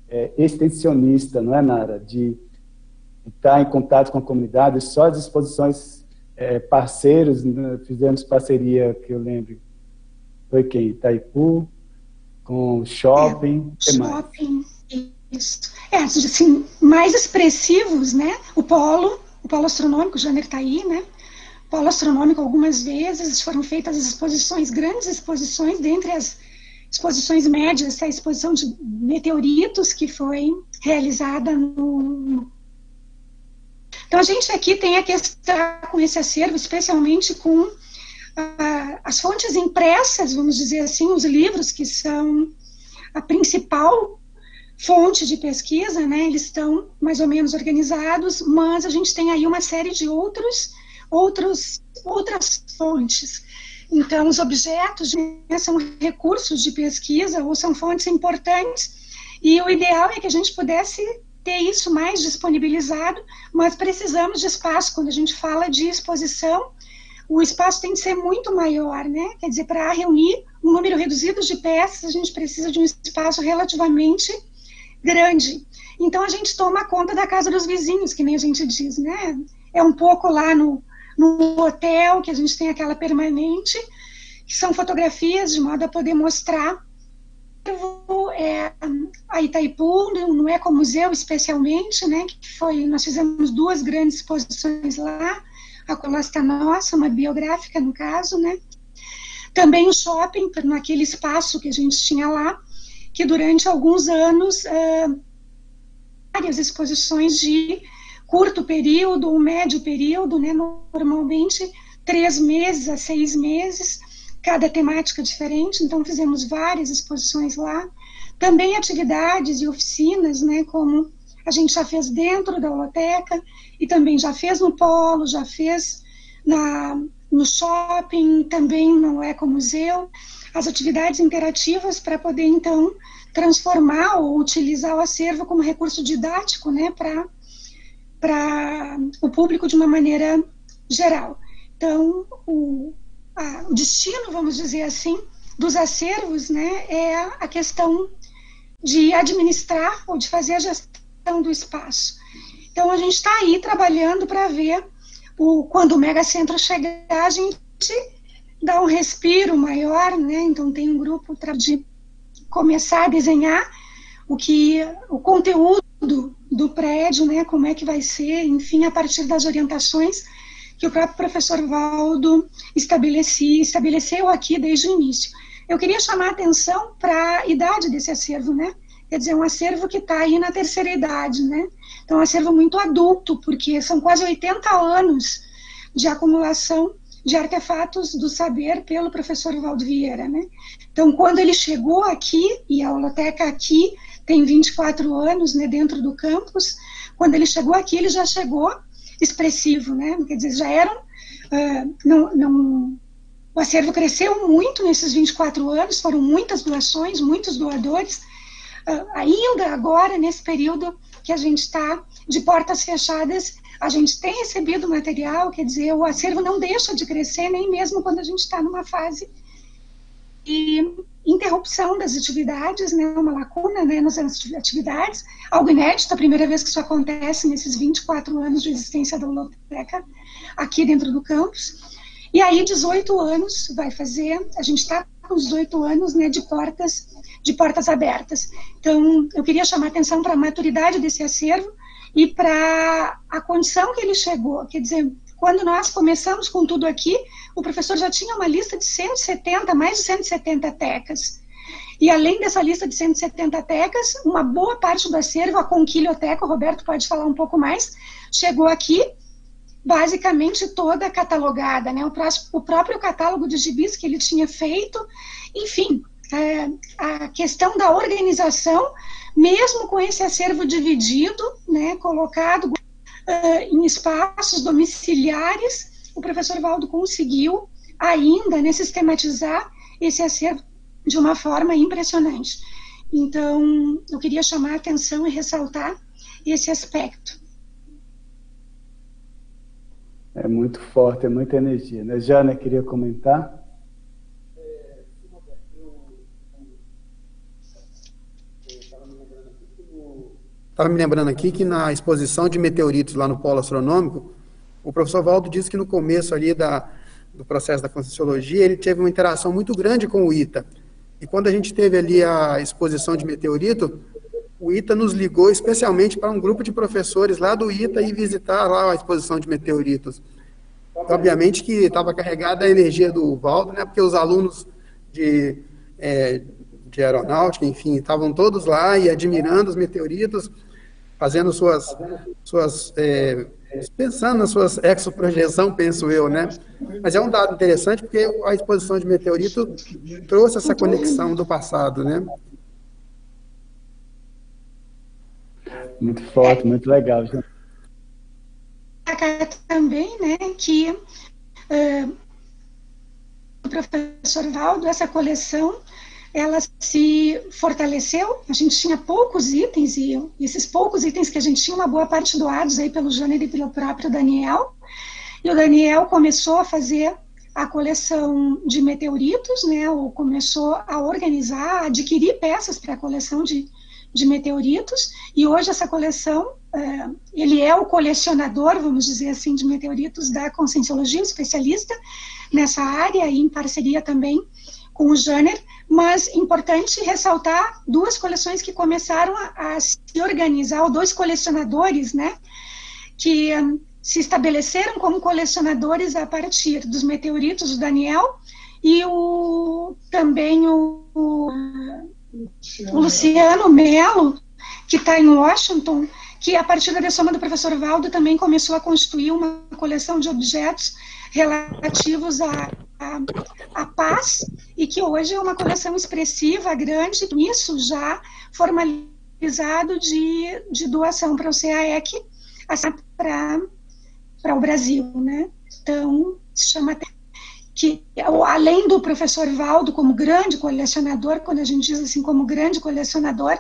é, extensionista, não é, Nara? De, de estar em contato com a comunidade, só as exposições é, parceiros, né? fizemos parceria, que eu lembro, foi quem? Itaipu, com shopping, é, shopping, isso. É, assim, mais expressivos, né? O polo, o polo astronômico, o Janer está aí, né? O polo astronômico algumas vezes, foram feitas as exposições, grandes exposições, dentre as exposições médias, a exposição de meteoritos que foi realizada no. Então, a gente aqui tem a questão com esse acervo, especialmente com as fontes impressas, vamos dizer assim, os livros que são a principal fonte de pesquisa, né, eles estão mais ou menos organizados, mas a gente tem aí uma série de outros, outros, outras fontes. Então, os objetos né, são recursos de pesquisa ou são fontes importantes, e o ideal é que a gente pudesse ter isso mais disponibilizado, mas precisamos de espaço. Quando a gente fala de exposição, o espaço tem que ser muito maior, né? Quer dizer, para reunir um número reduzido de peças, a gente precisa de um espaço relativamente grande. Então a gente toma conta da casa dos vizinhos, que nem a gente diz, né? É um pouco lá no, no hotel, que a gente tem aquela permanente, que são fotografias de modo a poder mostrar é, a Itaipu, no Ecomuseu especialmente, né, que foi, nós fizemos duas grandes exposições lá, a Colasta Nossa, uma biográfica no caso, né? Também o shopping, naquele espaço que a gente tinha lá, que durante alguns anos, uh, várias exposições de curto período ou médio período, né? Normalmente três meses a seis meses, cada temática diferente, então fizemos várias exposições lá. Também atividades e oficinas, né, como a gente já fez dentro da holoteca e também já fez no polo, já fez na, no shopping, também no ecomuseu, as atividades interativas para poder então transformar ou utilizar o acervo como recurso didático, né, para o público de uma maneira geral. Então, o, a, o destino, vamos dizer assim, dos acervos, né, é a questão de administrar ou de fazer a gestão do espaço. Então, a gente está aí trabalhando para ver o, quando o megacentro chegar, a gente dá um respiro maior, né? Então, tem um grupo de começar a desenhar o que o conteúdo do prédio, né? Como é que vai ser, enfim, a partir das orientações que o próprio professor Valdo estabeleci, estabeleceu aqui desde o início. Eu queria chamar a atenção para a idade desse acervo, né? Quer dizer, um acervo que está aí na terceira idade, né? Então, um acervo muito adulto, porque são quase 80 anos de acumulação de artefatos do saber pelo professor Valdo Vieira, né? Então, quando ele chegou aqui, e a holoteca aqui tem 24 anos, né, dentro do campus, quando ele chegou aqui, ele já chegou expressivo, né? Quer dizer, já eram, uh, não, não, o acervo cresceu muito nesses 24 anos, foram muitas doações, muitos doadores, ainda agora, nesse período que a gente está de portas fechadas, a gente tem recebido material, quer dizer, o acervo não deixa de crescer, nem mesmo quando a gente está numa fase de interrupção das atividades, né, uma lacuna né, nas atividades, algo inédito, a primeira vez que isso acontece nesses 24 anos de existência da biblioteca aqui dentro do campus. E aí, 18 anos vai fazer, a gente está com 18 anos né, de portas de portas abertas. Então, eu queria chamar atenção para a maturidade desse acervo e para a condição que ele chegou. Quer dizer, quando nós começamos com tudo aqui, o professor já tinha uma lista de 170, mais de 170 tecas. E além dessa lista de 170 tecas, uma boa parte do acervo, a Conquilhoteca, o Roberto pode falar um pouco mais, chegou aqui, basicamente toda catalogada, né? O, o próprio catálogo de gibis que ele tinha feito, enfim, a questão da organização, mesmo com esse acervo dividido, né, colocado uh, em espaços domiciliares, o professor Valdo conseguiu ainda né, sistematizar esse acervo de uma forma impressionante. Então, eu queria chamar a atenção e ressaltar esse aspecto. É muito forte, é muita energia. Né? Jana, queria comentar? Estava me lembrando aqui que na exposição de meteoritos lá no Polo Astronômico, o professor Valdo disse que no começo ali da, do processo da Conscienciologia, ele teve uma interação muito grande com o ITA. E quando a gente teve ali a exposição de meteorito, o ITA nos ligou especialmente para um grupo de professores lá do ITA e visitar lá a exposição de meteoritos. Obviamente que estava carregada a energia do Valdo, né, porque os alunos de, é, de aeronáutica, enfim, estavam todos lá e admirando os meteoritos, fazendo suas, suas é, pensando nas suas exoprojeção, penso eu, né? Mas é um dado interessante porque a exposição de meteorito trouxe essa conexão do passado, né? Muito forte, muito legal. Também, né, que uh, o professor Valdo, essa coleção ela se fortaleceu. A gente tinha poucos itens e esses poucos itens que a gente tinha, uma boa parte doados aí pelo Jânio e pelo próprio Daniel. E o Daniel começou a fazer a coleção de meteoritos, né, ou começou a organizar, a adquirir peças para a coleção de, de meteoritos, e hoje essa coleção, é, ele é o colecionador, vamos dizer assim, de meteoritos da Conscienciologia, especialista nessa área, e em parceria também com o Jânner, mas importante ressaltar duas coleções que começaram a, a se organizar, ou dois colecionadores, né, que um, se estabeleceram como colecionadores a partir dos meteoritos do Daniel e o, também o, o, o Luciano Melo, que está em Washington, que a partir da soma do professor Valdo também começou a constituir uma coleção de objetos relativos a a, a paz e que hoje é uma coleção expressiva, grande, isso já formalizado de, de doação para o CAEC, assim, para o Brasil, né? Então, se chama que além do professor Valdo como grande colecionador, quando a gente diz assim como grande colecionador,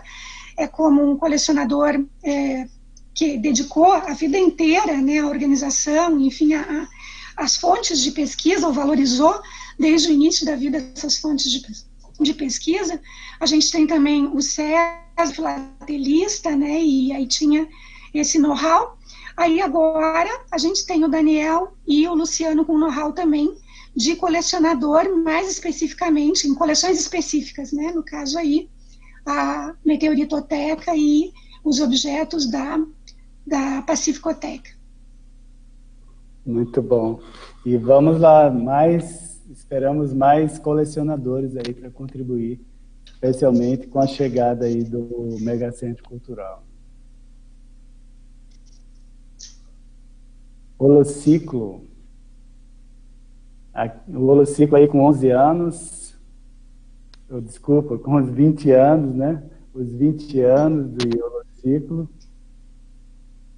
é como um colecionador é, que dedicou a vida inteira, né, a organização, enfim, a, as fontes de pesquisa, ou valorizou desde o início da vida essas fontes de, de pesquisa. A gente tem também o César, filatelista, né, e aí tinha esse know-how. Aí agora a gente tem o Daniel e o Luciano com know-how também de colecionador, mais especificamente, em coleções específicas, né, no caso aí, a meteoritoteca e os objetos da, da Pacificoteca. Muito bom. E vamos lá, mais esperamos mais colecionadores aí para contribuir, especialmente com a chegada aí do Megacentro Cultural. Holociclo. O Holociclo aí com 11 anos, eu, desculpa, com uns 20 anos, né? Os 20 anos do Holociclo.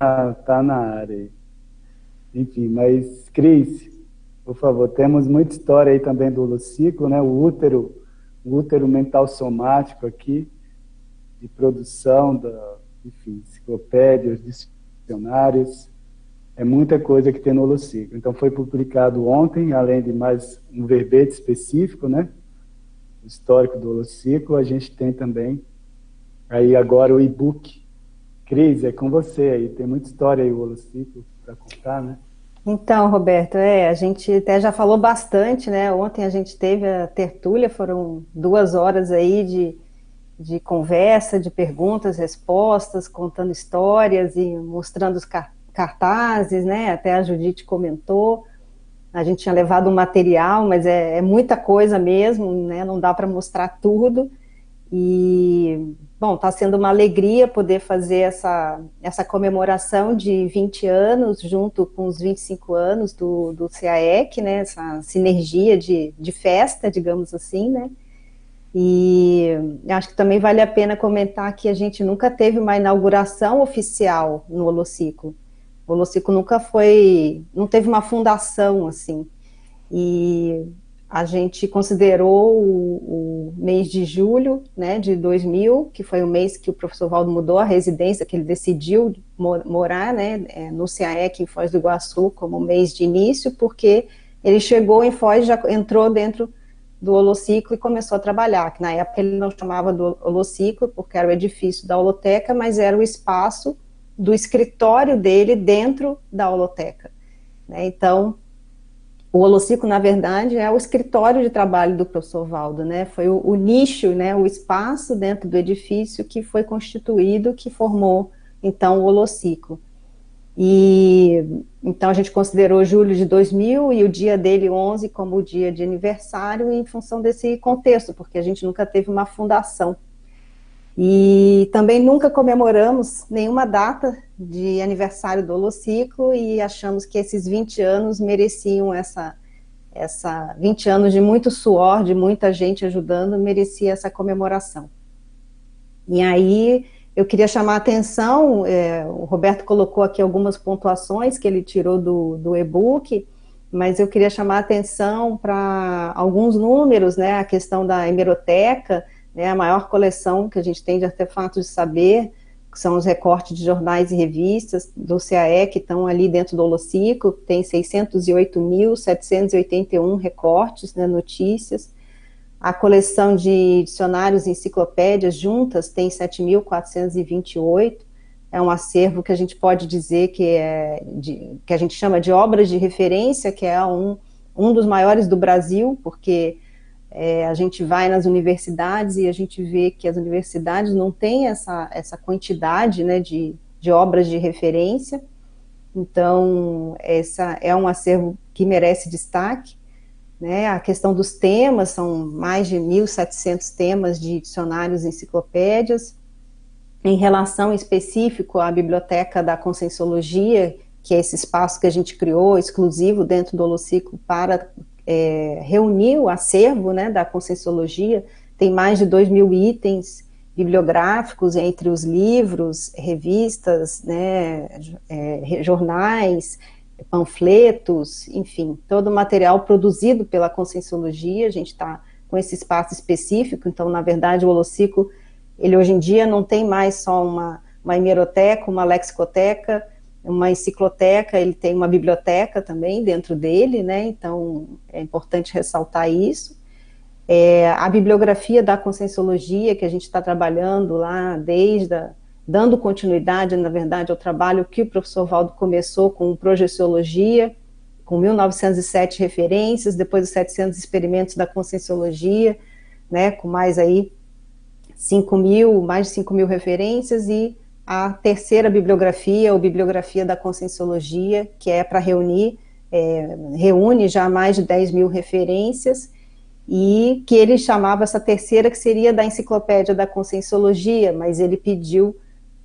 Ah, tá na área aí. Enfim, mas, Cris, por favor, temos muita história aí também do holociclo, né? O útero, o útero mental somático aqui, de produção da, enfim, enciclopédias, dicionários, é muita coisa que tem no holociclo. Então foi publicado ontem, além de mais um verbete específico, né? O histórico do holociclo, a gente tem também aí agora o e-book. Cris, é com você aí, tem muita história aí o holociclo para contar, né? Então, Roberto, é, a gente até já falou bastante, né? Ontem a gente teve a tertúlia, foram duas horas aí de, de conversa, de perguntas, respostas, contando histórias e mostrando os cartazes, né? Até a Judite comentou. A gente tinha levado um material, mas é, é muita coisa mesmo, né? Não dá para mostrar tudo. E, bom, está sendo uma alegria poder fazer essa, essa comemoração de 20 anos, junto com os 25 anos do, do CAEC, né, essa sinergia de, de festa, digamos assim, né, e acho que também vale a pena comentar que a gente nunca teve uma inauguração oficial no Holociclo. O Holociclo nunca foi, não teve uma fundação assim. E a gente considerou o, o, mês de julho né, de 2000, que foi o mês que o professor Valdo mudou a residência, que ele decidiu morar né, é, no CAEC em Foz do Iguaçu como mês de início, porque ele chegou em Foz, já entrou dentro do holociclo e começou a trabalhar, que na época ele não chamava do holociclo, porque era o edifício da holoteca, mas era o espaço do escritório dele dentro da holoteca. Né? Então, o holociclo, na verdade, é o escritório de trabalho do professor Valdo, né? Foi o, o, nicho, né, o espaço dentro do edifício que foi constituído, que formou, então, o holociclo. E então a gente considerou julho de 2000 e o dia dele 11 como o dia de aniversário em função desse contexto, porque a gente nunca teve uma fundação. E também nunca comemoramos nenhuma data de aniversário do Holociclo e achamos que esses 20 anos mereciam essa essa 20 anos de muito suor, de muita gente ajudando, merecia essa comemoração. E aí eu queria chamar a atenção, é, o Roberto colocou aqui algumas pontuações que ele tirou do, do e-book, mas eu queria chamar a atenção para alguns números, né, a questão da hemeroteca, né, a maior coleção que a gente tem de artefatos de saber, que são os recortes de jornais e revistas do CAE, que estão ali dentro do Holociclo, tem 608.781 recortes, né, notícias, a coleção de dicionários e enciclopédias juntas tem 7.428. É um acervo que a gente pode dizer que é de, que a gente chama de obras de referência, que é um, um dos maiores do Brasil, porque é, a gente vai nas universidades e a gente vê que as universidades não têm essa, essa quantidade né, de, de obras de referência. Então, essa é um acervo que merece destaque. Né, a questão dos temas, são mais de 1.700 temas de dicionários e enciclopédias. Em relação específico à biblioteca da Conscienciologia, que é esse espaço que a gente criou, exclusivo dentro do Holociclo, para é, o acervo né, da Conscienciologia, tem mais de 2 mil itens bibliográficos entre os livros, revistas, né, é, jornais, panfletos, enfim, todo o material produzido pela Conscienciologia, a gente está com esse espaço específico, então, na verdade, o Holociclo, ele hoje em dia não tem mais só uma, uma hemeroteca, uma lexicoteca, uma encicloteca, ele tem uma biblioteca também dentro dele, né, então é importante ressaltar isso. É, a bibliografia da Conscienciologia, que a gente está trabalhando lá desde a dando continuidade, na verdade, ao trabalho que o professor Valdo começou com projeciologia, com 1907 referências, depois os 700 experimentos da conscienciologia, né, com mais aí 5 mil, mais de 5 mil referências, e a terceira bibliografia, ou bibliografia da conscienciologia, que é para reunir, é, reúne já mais de 10 mil referências, e que ele chamava essa terceira que seria da enciclopédia da conscienciologia, mas ele pediu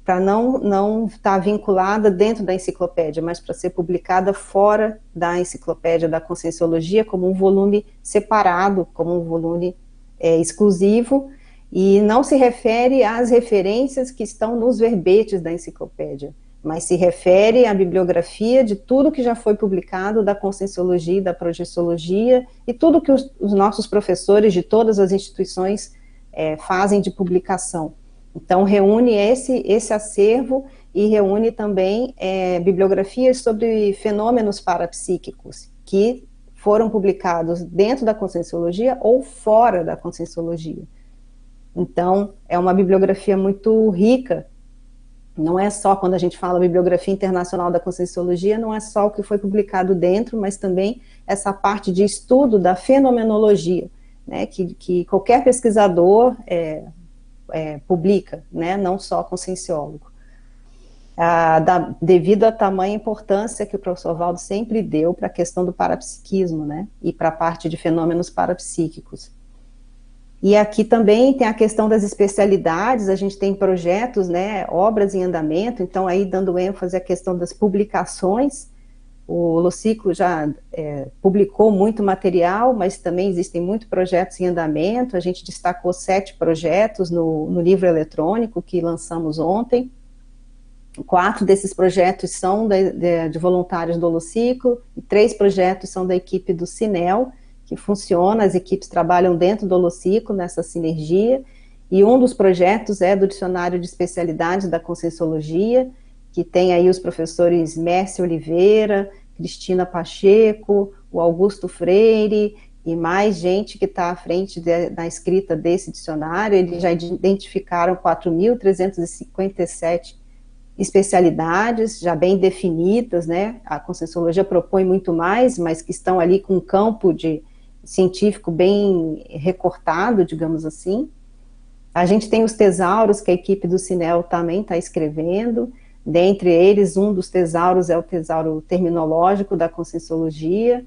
para não não estar tá vinculada dentro da enciclopédia, mas para ser publicada fora da enciclopédia da Conscienciologia como um volume separado, como um volume é, exclusivo, e não se refere às referências que estão nos verbetes da enciclopédia, mas se refere à bibliografia de tudo que já foi publicado da Conscienciologia e da Projeciologia e tudo que os, os nossos professores de todas as instituições é, fazem de publicação. Então, reúne esse, esse acervo e reúne também é, bibliografias sobre fenômenos parapsíquicos que foram publicados dentro da conscienciologia ou fora da conscienciologia. Então, é uma bibliografia muito rica. Não é só quando a gente fala bibliografia internacional da conscienciologia, não é só o que foi publicado dentro, mas também essa parte de estudo da fenomenologia, né, que, que qualquer pesquisador, é, é, publica, né, não só conscienciólogo. Ah, da, devido à tamanha importância que o professor Valdo sempre deu para a questão do parapsiquismo, né, e para a parte de fenômenos parapsíquicos. E aqui também tem a questão das especialidades, a gente tem projetos, né, obras em andamento, então aí dando ênfase à questão das publicações, o Lociclo já é, publicou muito material, mas também existem muitos projetos em andamento, a gente destacou sete projetos no, no livro eletrônico que lançamos ontem, quatro desses projetos são de, de, de voluntários do Holociclo, e três projetos são da equipe do Cinel, que funciona, as equipes trabalham dentro do Holociclo, nessa sinergia, e um dos projetos é do Dicionário de Especialidade da Conscienciologia, que tem aí os professores Mércia Oliveira, Cristina Pacheco, o Augusto Freire, e mais gente que está à frente da escrita desse dicionário, eles já identificaram 4.357 especialidades já bem definidas, né? A Conscienciologia propõe muito mais, mas que estão ali com um campo de científico bem recortado, digamos assim. A gente tem os tesauros que a equipe do Cinel também está escrevendo. Dentre eles, um dos tesauros é o tesauro terminológico da Conscienciologia,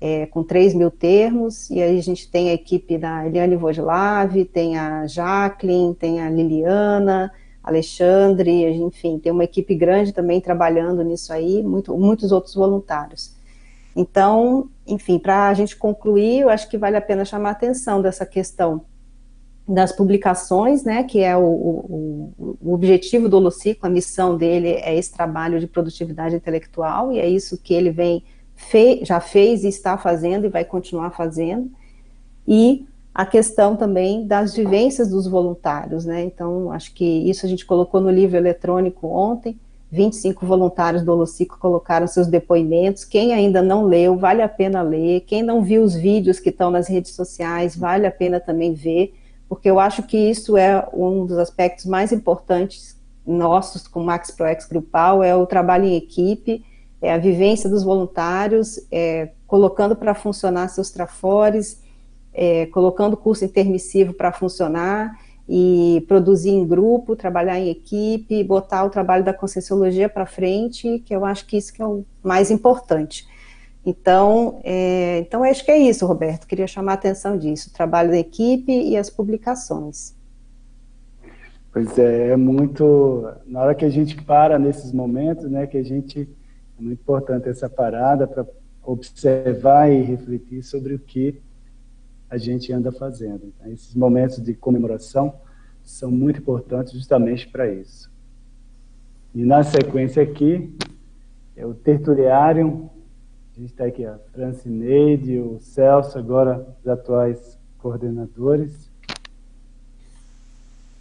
é, com 3 mil termos, e aí a gente tem a equipe da Eliane Voslav, tem a Jacqueline, tem a Liliana, Alexandre, enfim, tem uma equipe grande também trabalhando nisso aí, muito, muitos outros voluntários. Então, enfim, para a gente concluir, eu acho que vale a pena chamar a atenção dessa questão das publicações, né, que é o, o, o objetivo do Holociclo, a missão dele é esse trabalho de produtividade intelectual, e é isso que ele vem, fe, já fez e está fazendo e vai continuar fazendo, e a questão também das vivências dos voluntários, né, então acho que isso a gente colocou no livro eletrônico ontem, 25 voluntários do Holociclo colocaram seus depoimentos. Quem ainda não leu, vale a pena ler. Quem não viu os vídeos que estão nas redes sociais, vale a pena também ver, porque eu acho que isso é um dos aspectos mais importantes nossos com o Max ProEx Grupal, é o trabalho em equipe, é a vivência dos voluntários, é, colocando para funcionar seus trafores, é, colocando curso intermissivo para funcionar, e produzir em grupo, trabalhar em equipe, botar o trabalho da conscienciologia para frente, que eu acho que isso que é o mais importante. Então, é, então acho que é isso, Roberto. Queria chamar a atenção disso, o trabalho da equipe e as publicações. Pois é, é muito. Na hora que a gente para nesses momentos, né, que a gente é muito importante essa parada para observar e refletir sobre o que a gente anda fazendo. Então, esses momentos de comemoração são muito importantes justamente para isso. E na sequência aqui, é o tertuliário, a gente está aqui a Francineide, o Celso, agora os atuais coordenadores.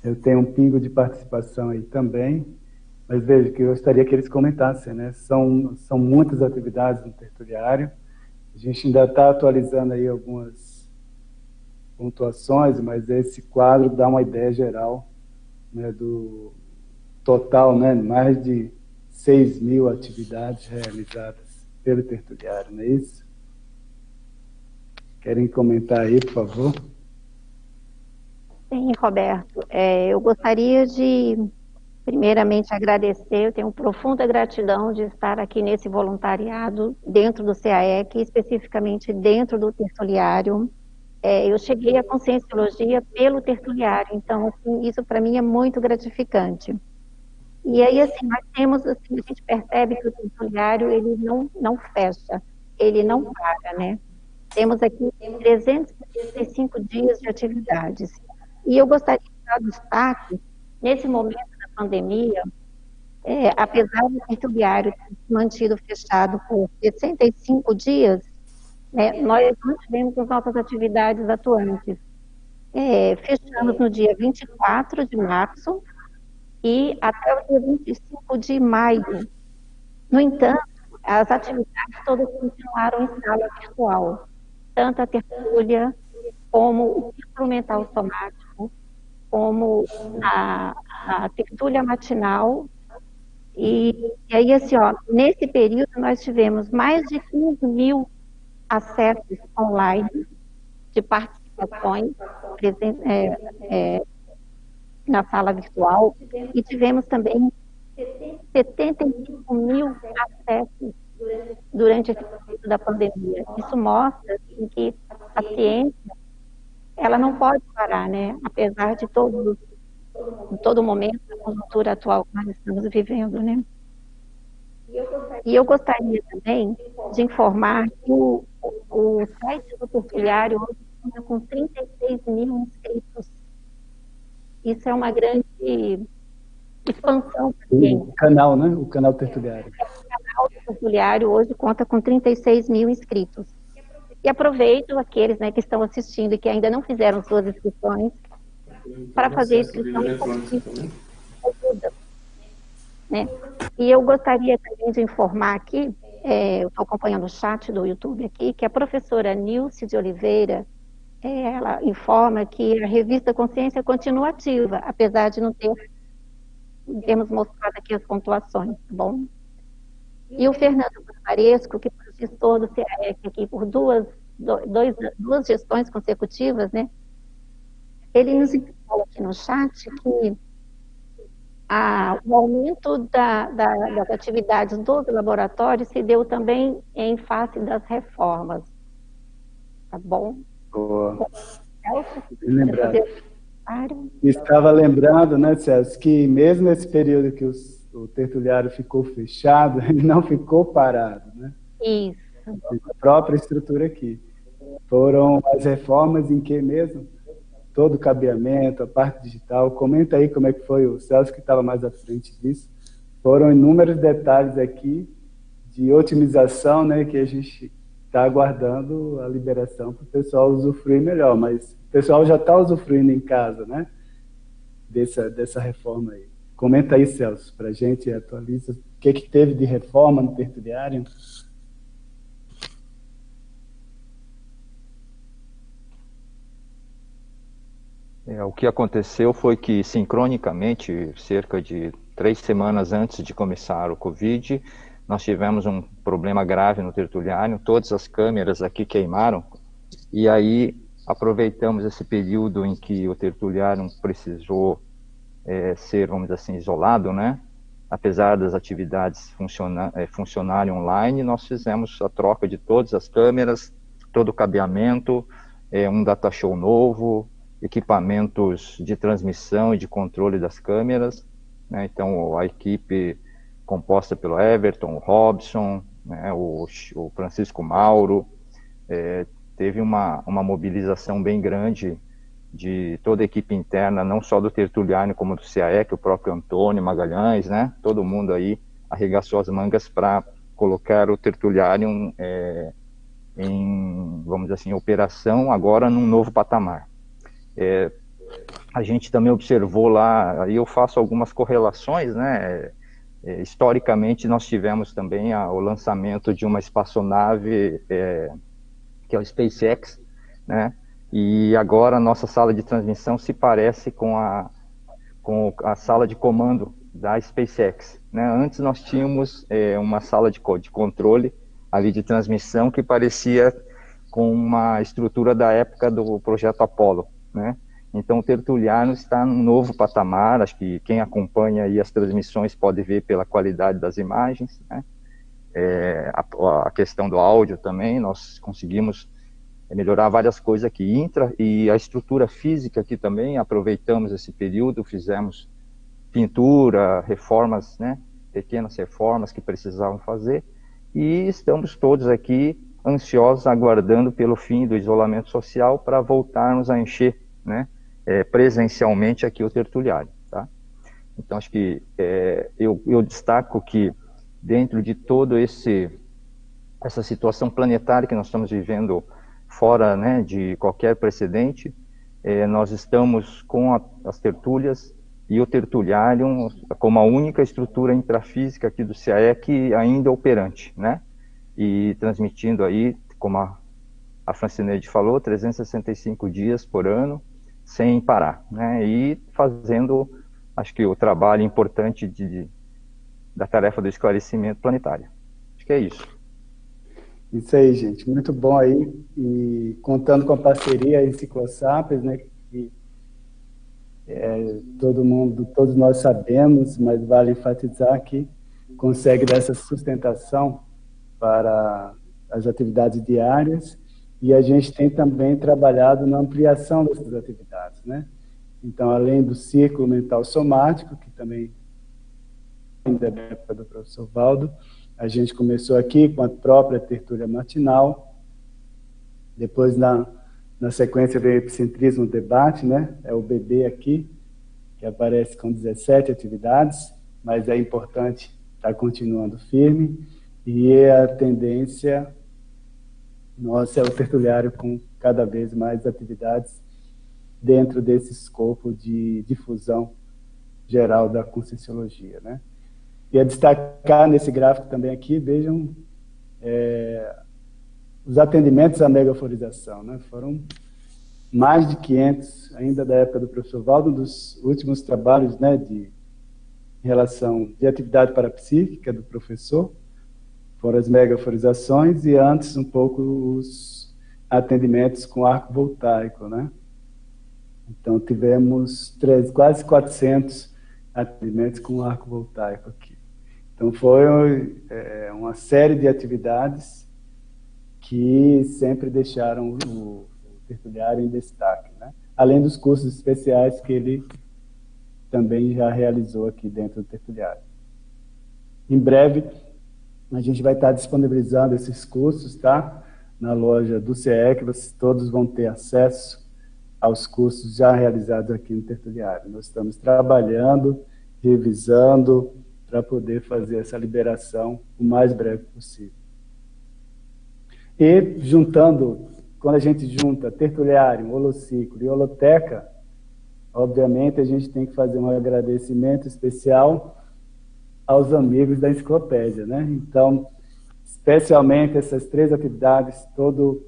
Eu tenho um pingo de participação aí também, mas veja que eu gostaria que eles comentassem, né? São, são muitas atividades no tertuliário, a gente ainda está atualizando aí algumas pontuações, mas esse quadro dá uma ideia geral né, do total, né, mais de 6 mil atividades realizadas pelo tertuliário, não é isso? Querem comentar aí, por favor? Sim, Roberto. É, eu gostaria de, primeiramente, agradecer. Eu tenho profunda gratidão de estar aqui nesse voluntariado dentro do CAEC, especificamente dentro do tertuliário é, eu cheguei à conscienciologia pelo tertuliário, então assim, isso para mim é muito gratificante. E aí assim nós temos assim, a gente percebe que o tertuliário ele não não fecha, ele não para, né? Temos aqui 365 dias de atividades. E eu gostaria de dar destaque nesse momento da pandemia, é, apesar do tertuliário ter mantido fechado por 65 dias, é, nós mantivemos as nossas atividades atuantes. É, fechamos no dia 24 de março e até o dia 25 de maio. No entanto, as atividades todas continuaram em sala virtual, tanto a tertúlia como o instrumental somático, como a, a tertúlia matinal. E, e aí, assim, ó, nesse período, nós tivemos mais de 15 mil acessos online de participações é, é, na sala virtual e tivemos também 75 mil acessos durante esse período da pandemia. Isso mostra assim, que a ciência ela não pode parar, né? Apesar de todo, todo momento, a conjuntura atual que nós estamos vivendo, né? E eu gostaria também de informar que o, o, o site do Tertuliário hoje conta com 36 mil inscritos. Isso é uma grande expansão O canal, né? O canal Tertuliário. O canal Tertuliário hoje conta com 36 mil inscritos. E aproveito aqueles né, que estão assistindo e que ainda não fizeram suas inscrições para fazer a inscrição ajuda. Né? E eu gostaria também de informar aqui, é, eu estou acompanhando o chat do YouTube aqui, que a professora Nilce de Oliveira, é, ela informa que a revista Consciência continua ativa, apesar de não ter termos mostrado aqui as pontuações, tá bom? E o Fernando Barbaresco, que foi gestor do CAEC aqui por duas, dois, duas gestões consecutivas, né? Ele nos informou aqui no chat que a, o aumento da, da, das atividades dos laboratórios se deu também em face das reformas. Tá bom? Boa. Lembrado. Estava lembrando, né, Celso, que mesmo nesse período que os, o tertuliário ficou fechado, ele não ficou parado, né? Isso. A própria estrutura aqui. Foram as reformas em que mesmo? Todo o cabeamento, a parte digital. Comenta aí como é que foi o Celso que estava mais à frente disso. Foram inúmeros detalhes aqui de otimização, né, que a gente está aguardando a liberação para o pessoal usufruir melhor, mas o pessoal já está usufruindo em casa, né? Dessa, dessa reforma aí. Comenta aí, Celso, para a gente, atualiza o que, que teve de reforma no tertuliário. É, o que aconteceu foi que, sincronicamente, cerca de três semanas antes de começar o Covid, nós tivemos um problema grave no tertuliário, todas as câmeras aqui queimaram, e aí aproveitamos esse período em que o tertuliário precisou é, ser, vamos dizer assim, isolado, né? Apesar das atividades funciona, é, funcionarem online, nós fizemos a troca de todas as câmeras, todo o cabeamento, é, um data show novo, equipamentos de transmissão e de controle das câmeras. Né? Então, a equipe composta pelo Everton, o Robson, né? o, o Francisco Mauro, é, teve uma, uma mobilização bem grande de toda a equipe interna, não só do Tertuliano, como do CAE, que o próprio Antônio Magalhães, né? Todo mundo aí arregaçou as mangas para colocar o Tertuliano é, em, vamos dizer assim, operação agora num novo patamar. É, a gente também observou lá, aí eu faço algumas correlações, né? É, historicamente, nós tivemos também a, o lançamento de uma espaçonave é, que é o SpaceX, né? E agora a nossa sala de transmissão se parece com a, com a sala de comando da SpaceX. Né? Antes nós tínhamos é, uma sala de, de controle ali de transmissão que parecia com uma estrutura da época do projeto Apollo, né? Então o Tertuliano está num novo patamar, acho que quem acompanha aí as transmissões pode ver pela qualidade das imagens, né? é, a, a, questão do áudio também, nós conseguimos melhorar várias coisas aqui. Intra e a estrutura física aqui também, aproveitamos esse período, fizemos pintura, reformas, né, pequenas reformas que precisavam fazer, e estamos todos aqui ansiosos, aguardando pelo fim do isolamento social para voltarmos a encher, né, é, presencialmente aqui o tertuliário, tá? Então, acho que é, eu, eu destaco que dentro de todo esse essa situação planetária que nós estamos vivendo fora né, de qualquer precedente, eh, nós estamos com a, as tertúlias e o tertuliário como a única estrutura intrafísica aqui do CAEC ainda operante, né? E transmitindo aí, como a, a falou, 365 dias por ano, sem parar, né? E fazendo, acho que o trabalho importante de, da tarefa do esclarecimento planetário. Acho que é isso. Isso aí, gente. Muito bom aí. E contando com a parceria em Ciclosapiens, né? Que é, todo mundo, todos nós sabemos, mas vale enfatizar que consegue dar essa sustentação para as atividades diárias e a gente tem também trabalhado na ampliação dessas atividades, né? Então, além do círculo mental somático, que também ainda é da época do professor Valdo, a gente começou aqui com a própria tertúlia matinal, depois na, na sequência veio o epicentrismo debate, né? É o bebê aqui, que aparece com 17 atividades, mas é importante estar continuando firme, e a tendência nossa é o tertuliário com cada vez mais atividades dentro desse escopo de difusão geral da conscienciologia, né? E a destacar nesse gráfico também aqui, vejam é, os atendimentos à megaforização, né? Foram mais de 500, ainda da época do professor Valdo, dos últimos trabalhos, né, de relação de atividade parapsíquica do professor, foram as megaforizações e antes um pouco os atendimentos com arco voltaico, né? Então tivemos três, quase 400 atendimentos com arco voltaico aqui. Então foi é, uma série de atividades que sempre deixaram o, o tertuliário em destaque, né? Além dos cursos especiais que ele também já realizou aqui dentro do tertuliário. Em breve a gente vai estar disponibilizando esses cursos, tá? Na loja do CE, que vocês todos vão ter acesso aos cursos já realizados aqui no Tertuliário. Nós estamos trabalhando, revisando, para poder fazer essa liberação o mais breve possível. E, juntando, quando a gente junta tertuliário, holociclo e holoteca, obviamente a gente tem que fazer um agradecimento especial aos amigos da enciclopédia, né? Então, especialmente essas três atividades, todo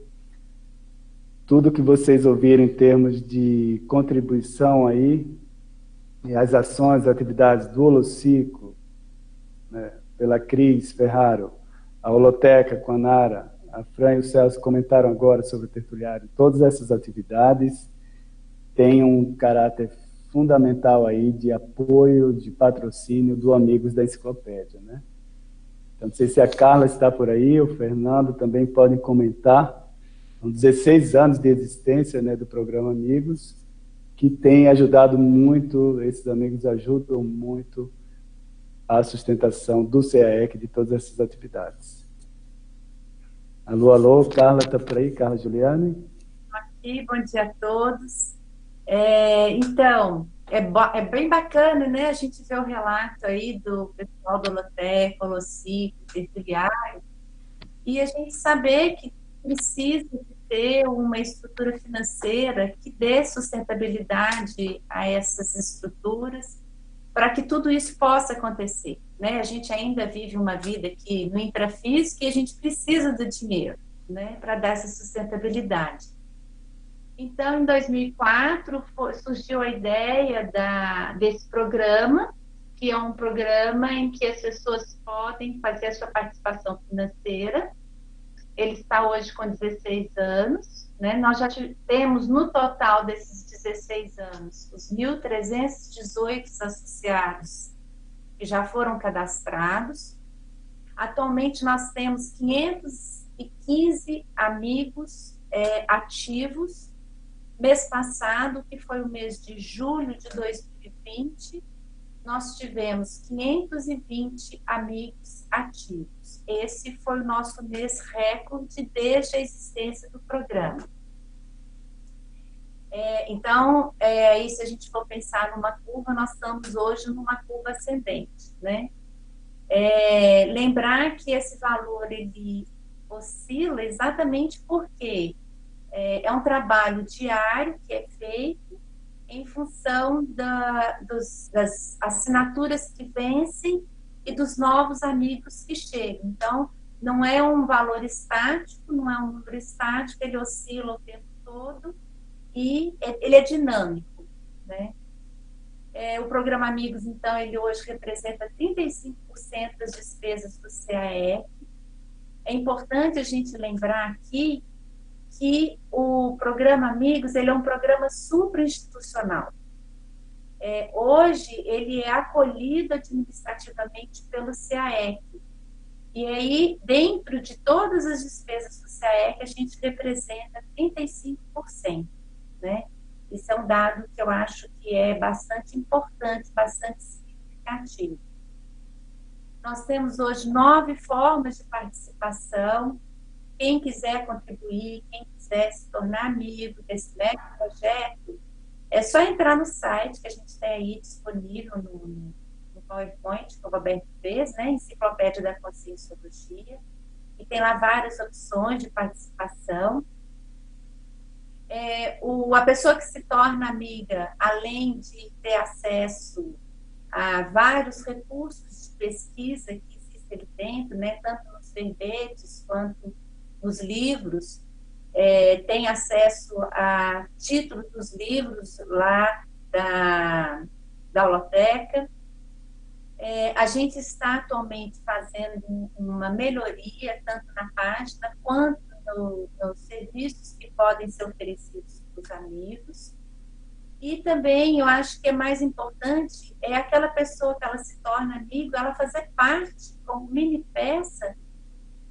tudo que vocês ouviram em termos de contribuição aí, as ações, as atividades do Holociclo, né, pela Cris Ferraro, a Holoteca com a Nara, a Fran e o Celso comentaram agora sobre o tertuliário. Todas essas atividades têm um caráter fundamental aí de apoio, de patrocínio do Amigos da Enciclopédia, né? Então, não sei se a Carla está por aí, o Fernando também podem comentar. São 16 anos de existência né, do programa Amigos, que tem ajudado muito, esses amigos ajudam muito a sustentação do CAEC de todas essas atividades. Alô, alô, Carla está por aí, Carla Juliane? Aqui, bom dia a todos. É, então, é, é, bem bacana, né? A gente vê o relato aí do pessoal do Loté, Colocico, Tertuliário, e a gente saber que precisa ter uma estrutura financeira que dê sustentabilidade a essas estruturas para que tudo isso possa acontecer. Né? A gente ainda vive uma vida aqui no intrafísico e a gente precisa do dinheiro né, para dar essa sustentabilidade. Então, em 2004, foi, surgiu a ideia da, desse programa, que é um programa em que as pessoas podem fazer a sua participação financeira. Ele está hoje com 16 anos. Né? Nós já temos, no total desses 16 anos, os 1.318 associados que já foram cadastrados. Atualmente, nós temos 515 amigos é, ativos Mês passado, que foi o mês de julho de 2020, nós tivemos 520 amigos ativos. Esse foi o nosso mês recorde desde a existência do programa. É, então, é, aí se a gente for pensar numa curva, nós estamos hoje numa curva ascendente, né? É, lembrar que esse valor ele oscila exatamente porque é, é um trabalho diário que é feito em função da, dos, das assinaturas que vencem e dos novos amigos que chegam. Então, não é um valor estático, não é um número estático, ele oscila o tempo todo e ele é dinâmico, né? É, o programa Amigos, então, ele hoje representa 35% das despesas do CAE. É importante a gente lembrar aqui que o programa Amigos ele é um programa suprainstitucional. É, hoje ele é acolhido administrativamente pelo CAEC. E aí, dentro de todas as despesas do CAEC, a gente representa 35%, né? Isso é um dado que eu acho que é bastante importante, bastante significativo. Nós temos hoje nove formas de participação. Quem quiser contribuir, quem quiser se tornar amigo desse mega projeto, é só entrar no site que a gente tem aí disponível no, no PowerPoint, que o Roberto fez, né? Enciclopédia da Conscienciologia. E tem lá várias opções de participação é, o, a pessoa que se torna amiga, além de ter acesso a vários recursos de pesquisa que existem ali dentro, né, tanto nos verbetes quanto nos livros, é, tem acesso a títulos dos livros lá da, da Holoteca. É, a gente está atualmente fazendo uma melhoria, tanto na página quanto no, nos serviços que podem ser oferecidos para os amigos. E também eu acho que é mais importante é aquela pessoa que ela se torna amigo, ela fazer parte como mini peça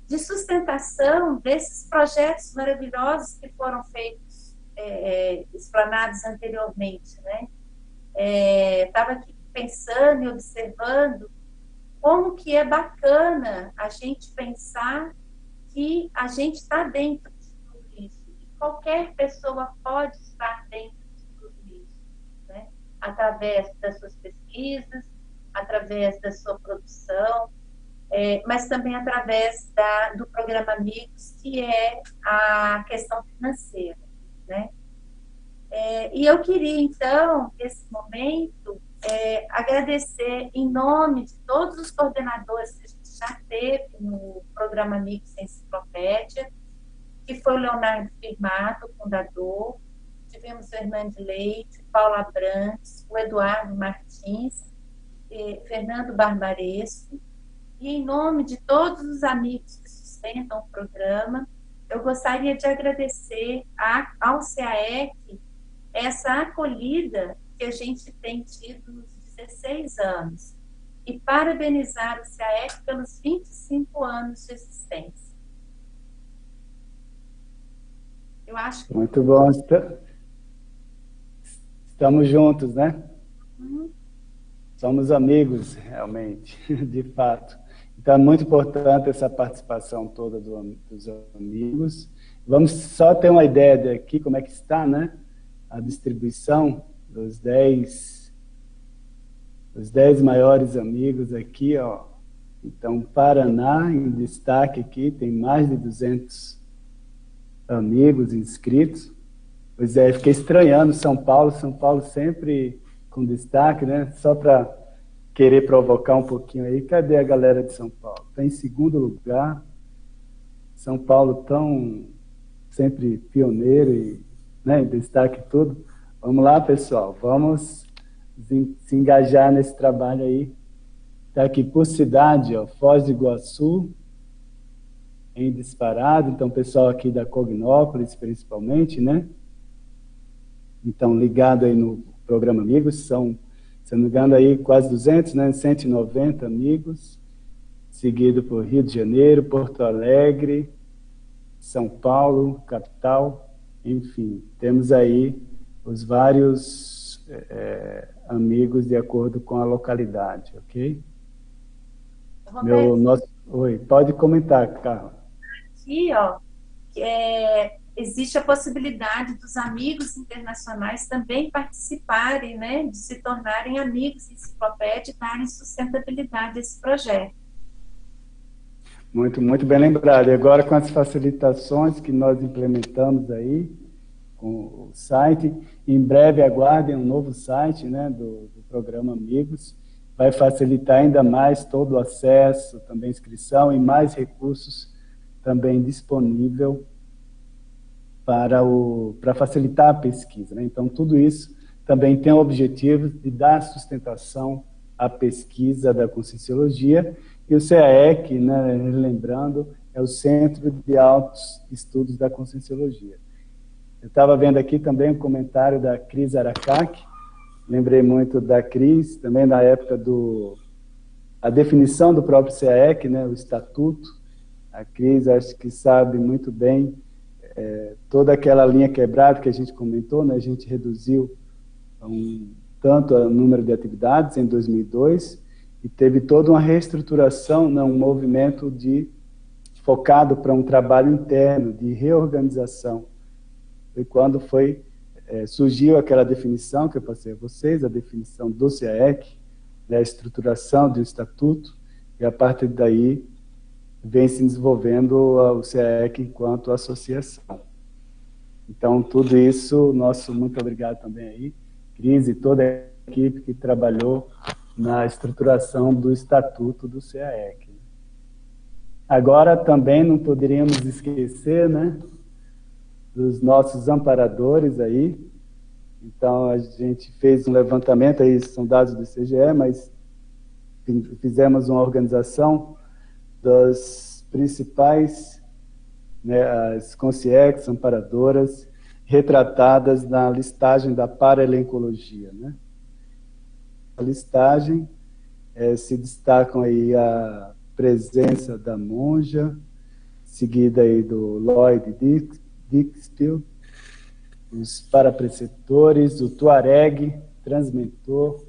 de sustentação desses projetos maravilhosos que foram feitos, é, é explanados anteriormente, né? Estava é, aqui pensando e observando como que é bacana a gente pensar que a gente está dentro de tudo isso. E qualquer pessoa pode estar dentro de tudo isso, né? através das suas pesquisas, através da sua produção, é, mas também através da, do programa Amigos, que é a questão financeira. Né? É, e eu queria, então, nesse momento, é, agradecer em nome de todos os coordenadores que a gente já teve no programa Amigos Enciclopédia, que foi o Leonardo Firmato, fundador, tivemos o Leite, Paula Brandes, o Eduardo Martins, Fernando Barbaresco, e em nome de todos os amigos que sustentam o programa, eu gostaria de agradecer a, ao CAEC essa acolhida que a gente tem tido nos 16 anos e parabenizar o CAEC pelos 25 anos de existência. Eu acho que... Muito bom. Estamos juntos, né? Uhum. Somos amigos, realmente, de fato. Então, é muito importante essa participação toda do, dos amigos. Vamos só ter uma ideia daqui, como é que está, né? A distribuição dos 10, os 10 maiores amigos aqui, ó. Então, Paraná, em destaque aqui, tem mais de 200 amigos inscritos. Pois é, fiquei estranhando São Paulo, São Paulo sempre com destaque, né? Só para querer provocar um pouquinho aí. Cadê a galera de São Paulo? Está em segundo lugar. São Paulo tão sempre pioneiro e né, destaque tudo. Vamos lá, pessoal, vamos se engajar nesse trabalho aí. Está aqui por cidade, ó, Foz do Iguaçu, em disparado, então pessoal aqui da Cognópolis principalmente, né? Então, ligado aí no programa Amigos, são, se não me engano, aí quase 200, né? 190 amigos, seguido por Rio de Janeiro, Porto Alegre, São Paulo, capital, enfim, temos aí os vários é, amigos de acordo com a localidade, ok? Roberto, Meu, nosso, oi, pode comentar, Carla. Aqui, ó, é, existe a possibilidade dos amigos internacionais também participarem, né, de se tornarem amigos enciclopédia e darem sustentabilidade a esse projeto. Muito, muito bem lembrado. E agora com as facilitações que nós implementamos aí, com o site. Em breve aguardem um novo site né, do, do programa Amigos. Vai facilitar ainda mais todo o acesso, também inscrição e mais recursos também disponível para, o, para facilitar a pesquisa. Né? Então, tudo isso também tem o objetivo de dar sustentação à pesquisa da Conscienciologia e o CAEC, né, lembrando, é o Centro de Altos Estudos da Conscienciologia. Eu estava vendo aqui também um comentário da Cris Aracaki, lembrei muito da Cris, também da época do, a definição do próprio CAEC, né, o estatuto. A Cris acho que sabe muito bem é, toda aquela linha quebrada que a gente comentou, né, a gente reduziu um, tanto o número de atividades em 2002 e teve toda uma reestruturação, né, um movimento de focado para um trabalho interno de reorganização. Foi quando foi é, surgiu aquela definição que eu passei a vocês, a definição do CAEC, né, a estruturação do estatuto, e a partir daí vem se desenvolvendo o CAEC enquanto associação. Então, tudo isso, nosso muito obrigado também aí, Cris e toda a equipe que trabalhou na estruturação do estatuto do CAEC. Agora, também não poderíamos esquecer, né, dos nossos amparadores aí. Então, a gente fez um levantamento, aí são dados do CGE, mas fizemos uma organização das principais, né, as concierges, amparadoras, retratadas na listagem da paraelencologia. Né? A listagem é, se destacam aí a presença da monja, seguida aí do Lloyd Dix, Dixfield, os parapreceptores, o Tuareg, transmentor,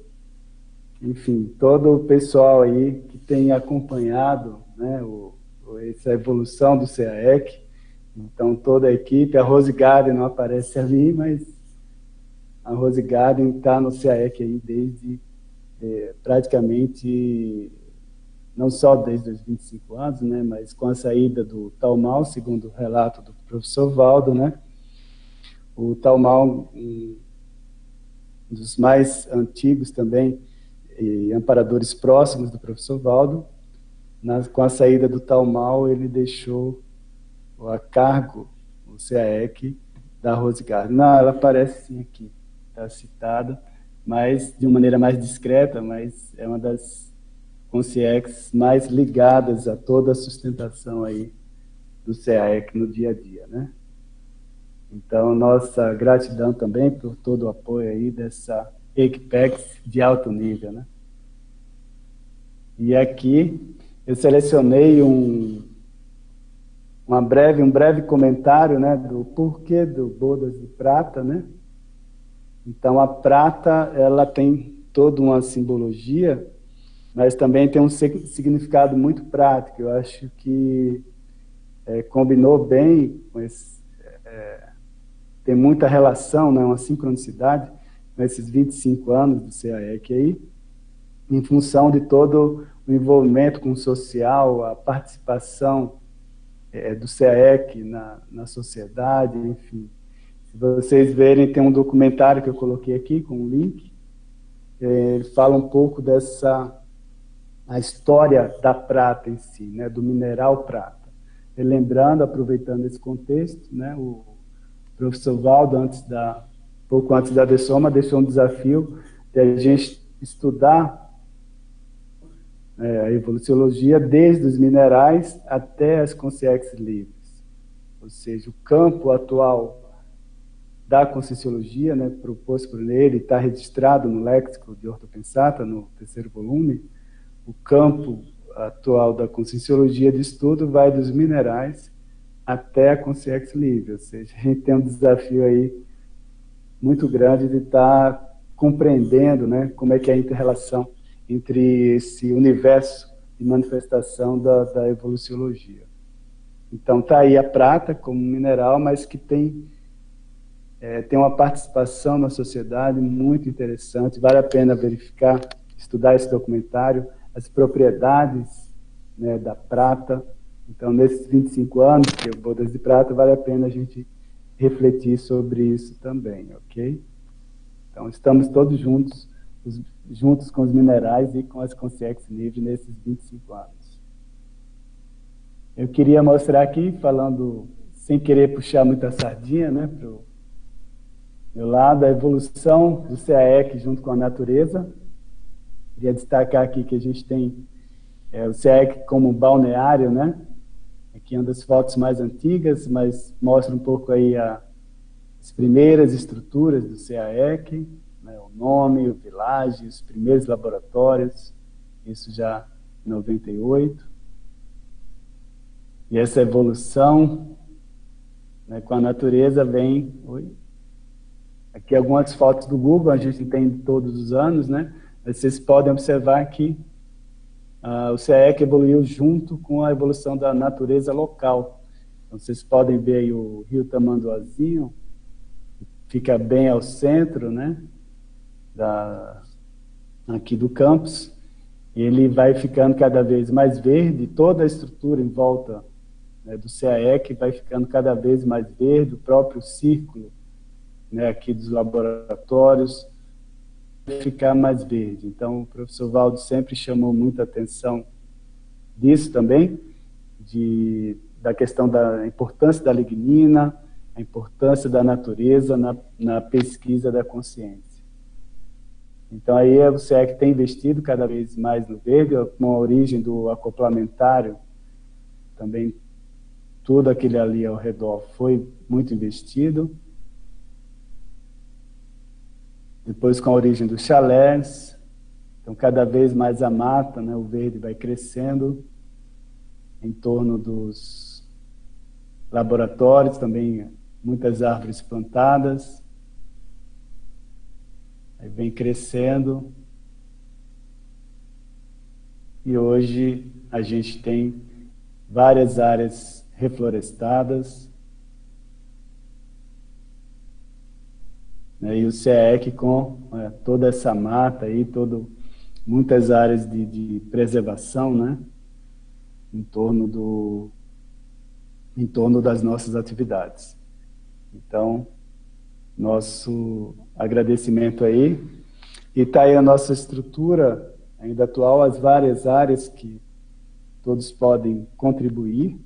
enfim, todo o pessoal aí que tem acompanhado né, o, essa evolução do CAEC. Então, toda a equipe, a Rose Garden não aparece ali, mas a Rose Garden está no CAEC aí desde é, praticamente não só desde os 25 anos, né, mas com a saída do Talmal, segundo o relato do professor Valdo, né, o Talmal, um dos mais antigos também, e amparadores próximos do professor Valdo, na, com a saída do Talmal, ele deixou a cargo, o CAEC, da Rose Gardner. Não, ela aparece sim aqui, está citada, mas de uma maneira mais discreta, mas é uma das concierges mais ligadas a toda a sustentação aí do CAEC no dia a dia, né? Então, nossa gratidão também por todo o apoio aí dessa Equipex de alto nível, né? E aqui eu selecionei um, uma breve, um breve comentário, né, do porquê do Bodas de Prata, né? Então, a prata, ela tem toda uma simbologia mas também tem um significado muito prático. Eu acho que é, combinou bem com esse, é, tem muita relação, né, uma sincronicidade com esses 25 anos do CAEC aí, em função de todo o envolvimento com o social, a participação é, do CAEC na, na sociedade, enfim. Se vocês verem, tem um documentário que eu coloquei aqui com um link, é, ele fala um pouco dessa a história da prata em si, né, do mineral prata. E lembrando, aproveitando esse contexto, né, o professor Valdo, antes da, pouco antes da Dessoma, deixou um desafio de a gente estudar é, a evoluciologia desde os minerais até as consciências livres. Ou seja, o campo atual da conscienciologia, né, proposto por ele, está registrado no léxico de Ortopensata, no terceiro volume, o campo atual da conscienciologia de estudo vai dos minerais até a consciência livre, ou seja, a gente tem um desafio aí muito grande de estar tá compreendendo, né, como é que é a interrelação entre esse universo de manifestação da, da evoluciologia. Então tá aí a prata como mineral, mas que tem é, tem uma participação na sociedade muito interessante, vale a pena verificar, estudar esse documentário as propriedades né, da prata. Então, nesses 25 anos que eu vou de prata, vale a pena a gente refletir sobre isso também, ok? Então, estamos todos juntos, os, juntos com os minerais e com as consciências livres nesses 25 anos. Eu queria mostrar aqui, falando, sem querer puxar muita sardinha, né, para o meu lado, a evolução do CAEC junto com a natureza, Queria destacar aqui que a gente tem é, o CEEC como balneário, né? Aqui é uma das fotos mais antigas, mas mostra um pouco aí a, as primeiras estruturas do CAEC? O nome, o vilage, os primeiros laboratórios. Isso já 98. E essa evolução né, com a natureza vem. Oi? Aqui algumas fotos do Google, a gente tem todos os anos, né? Vocês podem observar que uh, o CEEC evoluiu junto com a evolução da natureza local. Então, vocês podem ver aí o rio Tamanduazinho, fica bem ao centro, né? Da, aqui do campus. Ele vai ficando cada vez mais verde, toda a estrutura em volta né, do CAEC vai ficando cada vez mais verde, o próprio círculo né, aqui dos laboratórios vai ficar mais verde. Então, o professor Valdo sempre chamou muita atenção disso também, de, da questão da importância da lignina, a importância da natureza na, na pesquisa da consciência. Então, aí o CEC tem investido cada vez mais no verde, com a origem do acoplamentário, também tudo aquele ali ao redor foi muito investido. Depois com a origem dos chalés, então cada vez mais a mata, né, o verde vai crescendo em torno dos laboratórios, também muitas árvores plantadas. Aí vem crescendo. E hoje a gente tem várias áreas reflorestadas. Né, e o CEEC com é, toda essa mata aí, todo, muitas áreas de, de preservação, né? Em torno do em torno das nossas atividades. Então, nosso agradecimento aí. E está aí a nossa estrutura ainda atual, as várias áreas que todos podem contribuir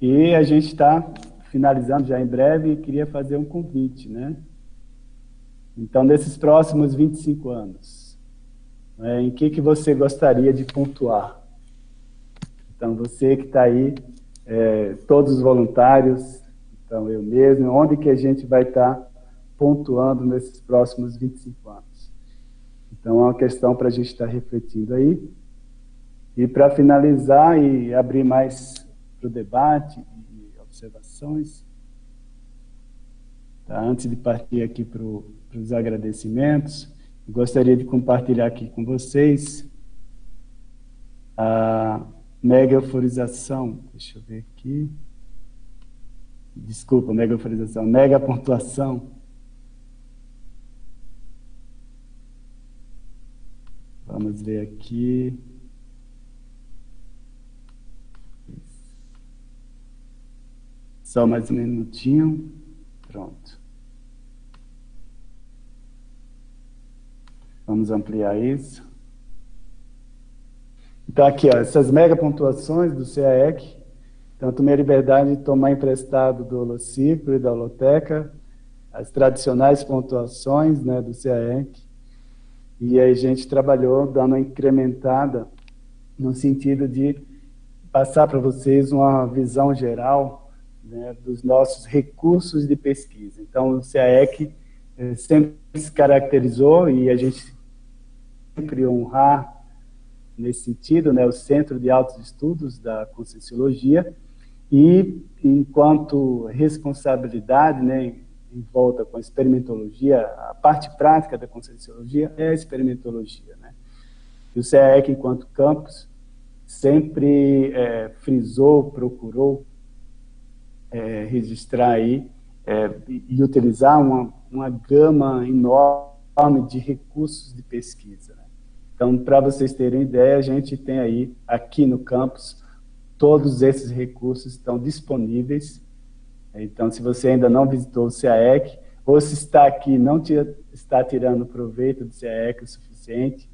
e a gente está finalizando já em breve e queria fazer um convite, né? Então, nesses próximos 25 anos, né, em que, que você gostaria de pontuar? Então, você que está aí, é, todos os voluntários, então eu mesmo, onde que a gente vai estar tá pontuando nesses próximos 25 anos? Então, é uma questão para a gente estar tá refletindo aí. E para finalizar e abrir mais para o debate e observações. Tá? Antes de partir aqui para os agradecimentos, gostaria de compartilhar aqui com vocês a mega euforização. Deixa eu ver aqui. Desculpa, mega euforização, mega pontuação. Vamos ver aqui. Só mais um minutinho. Pronto. Vamos ampliar isso. Então, aqui, ó, essas mega pontuações do CAEC. Então, tomei a liberdade de tomar emprestado do Holociclo e da Holoteca as tradicionais pontuações né, do CAEC. E aí a gente trabalhou dando uma incrementada no sentido de passar para vocês uma visão geral né, dos nossos recursos de pesquisa. Então, o CAEC eh, sempre se caracterizou e a gente sempre honrar nesse sentido, né, o Centro de Altos Estudos da Conscienciologia e enquanto responsabilidade, né, em volta com a experimentologia, a parte prática da Conscienciologia é a experimentologia, né? E o CAEC, enquanto campus, sempre é, frisou, procurou é, registrar aí é, e utilizar uma, uma gama enorme de recursos de pesquisa. Né? Então, para vocês terem ideia, a gente tem aí, aqui no campus, todos esses recursos estão disponíveis. Então, se você ainda não visitou o CAEC, ou se está aqui não está tirando proveito do CAEC o suficiente,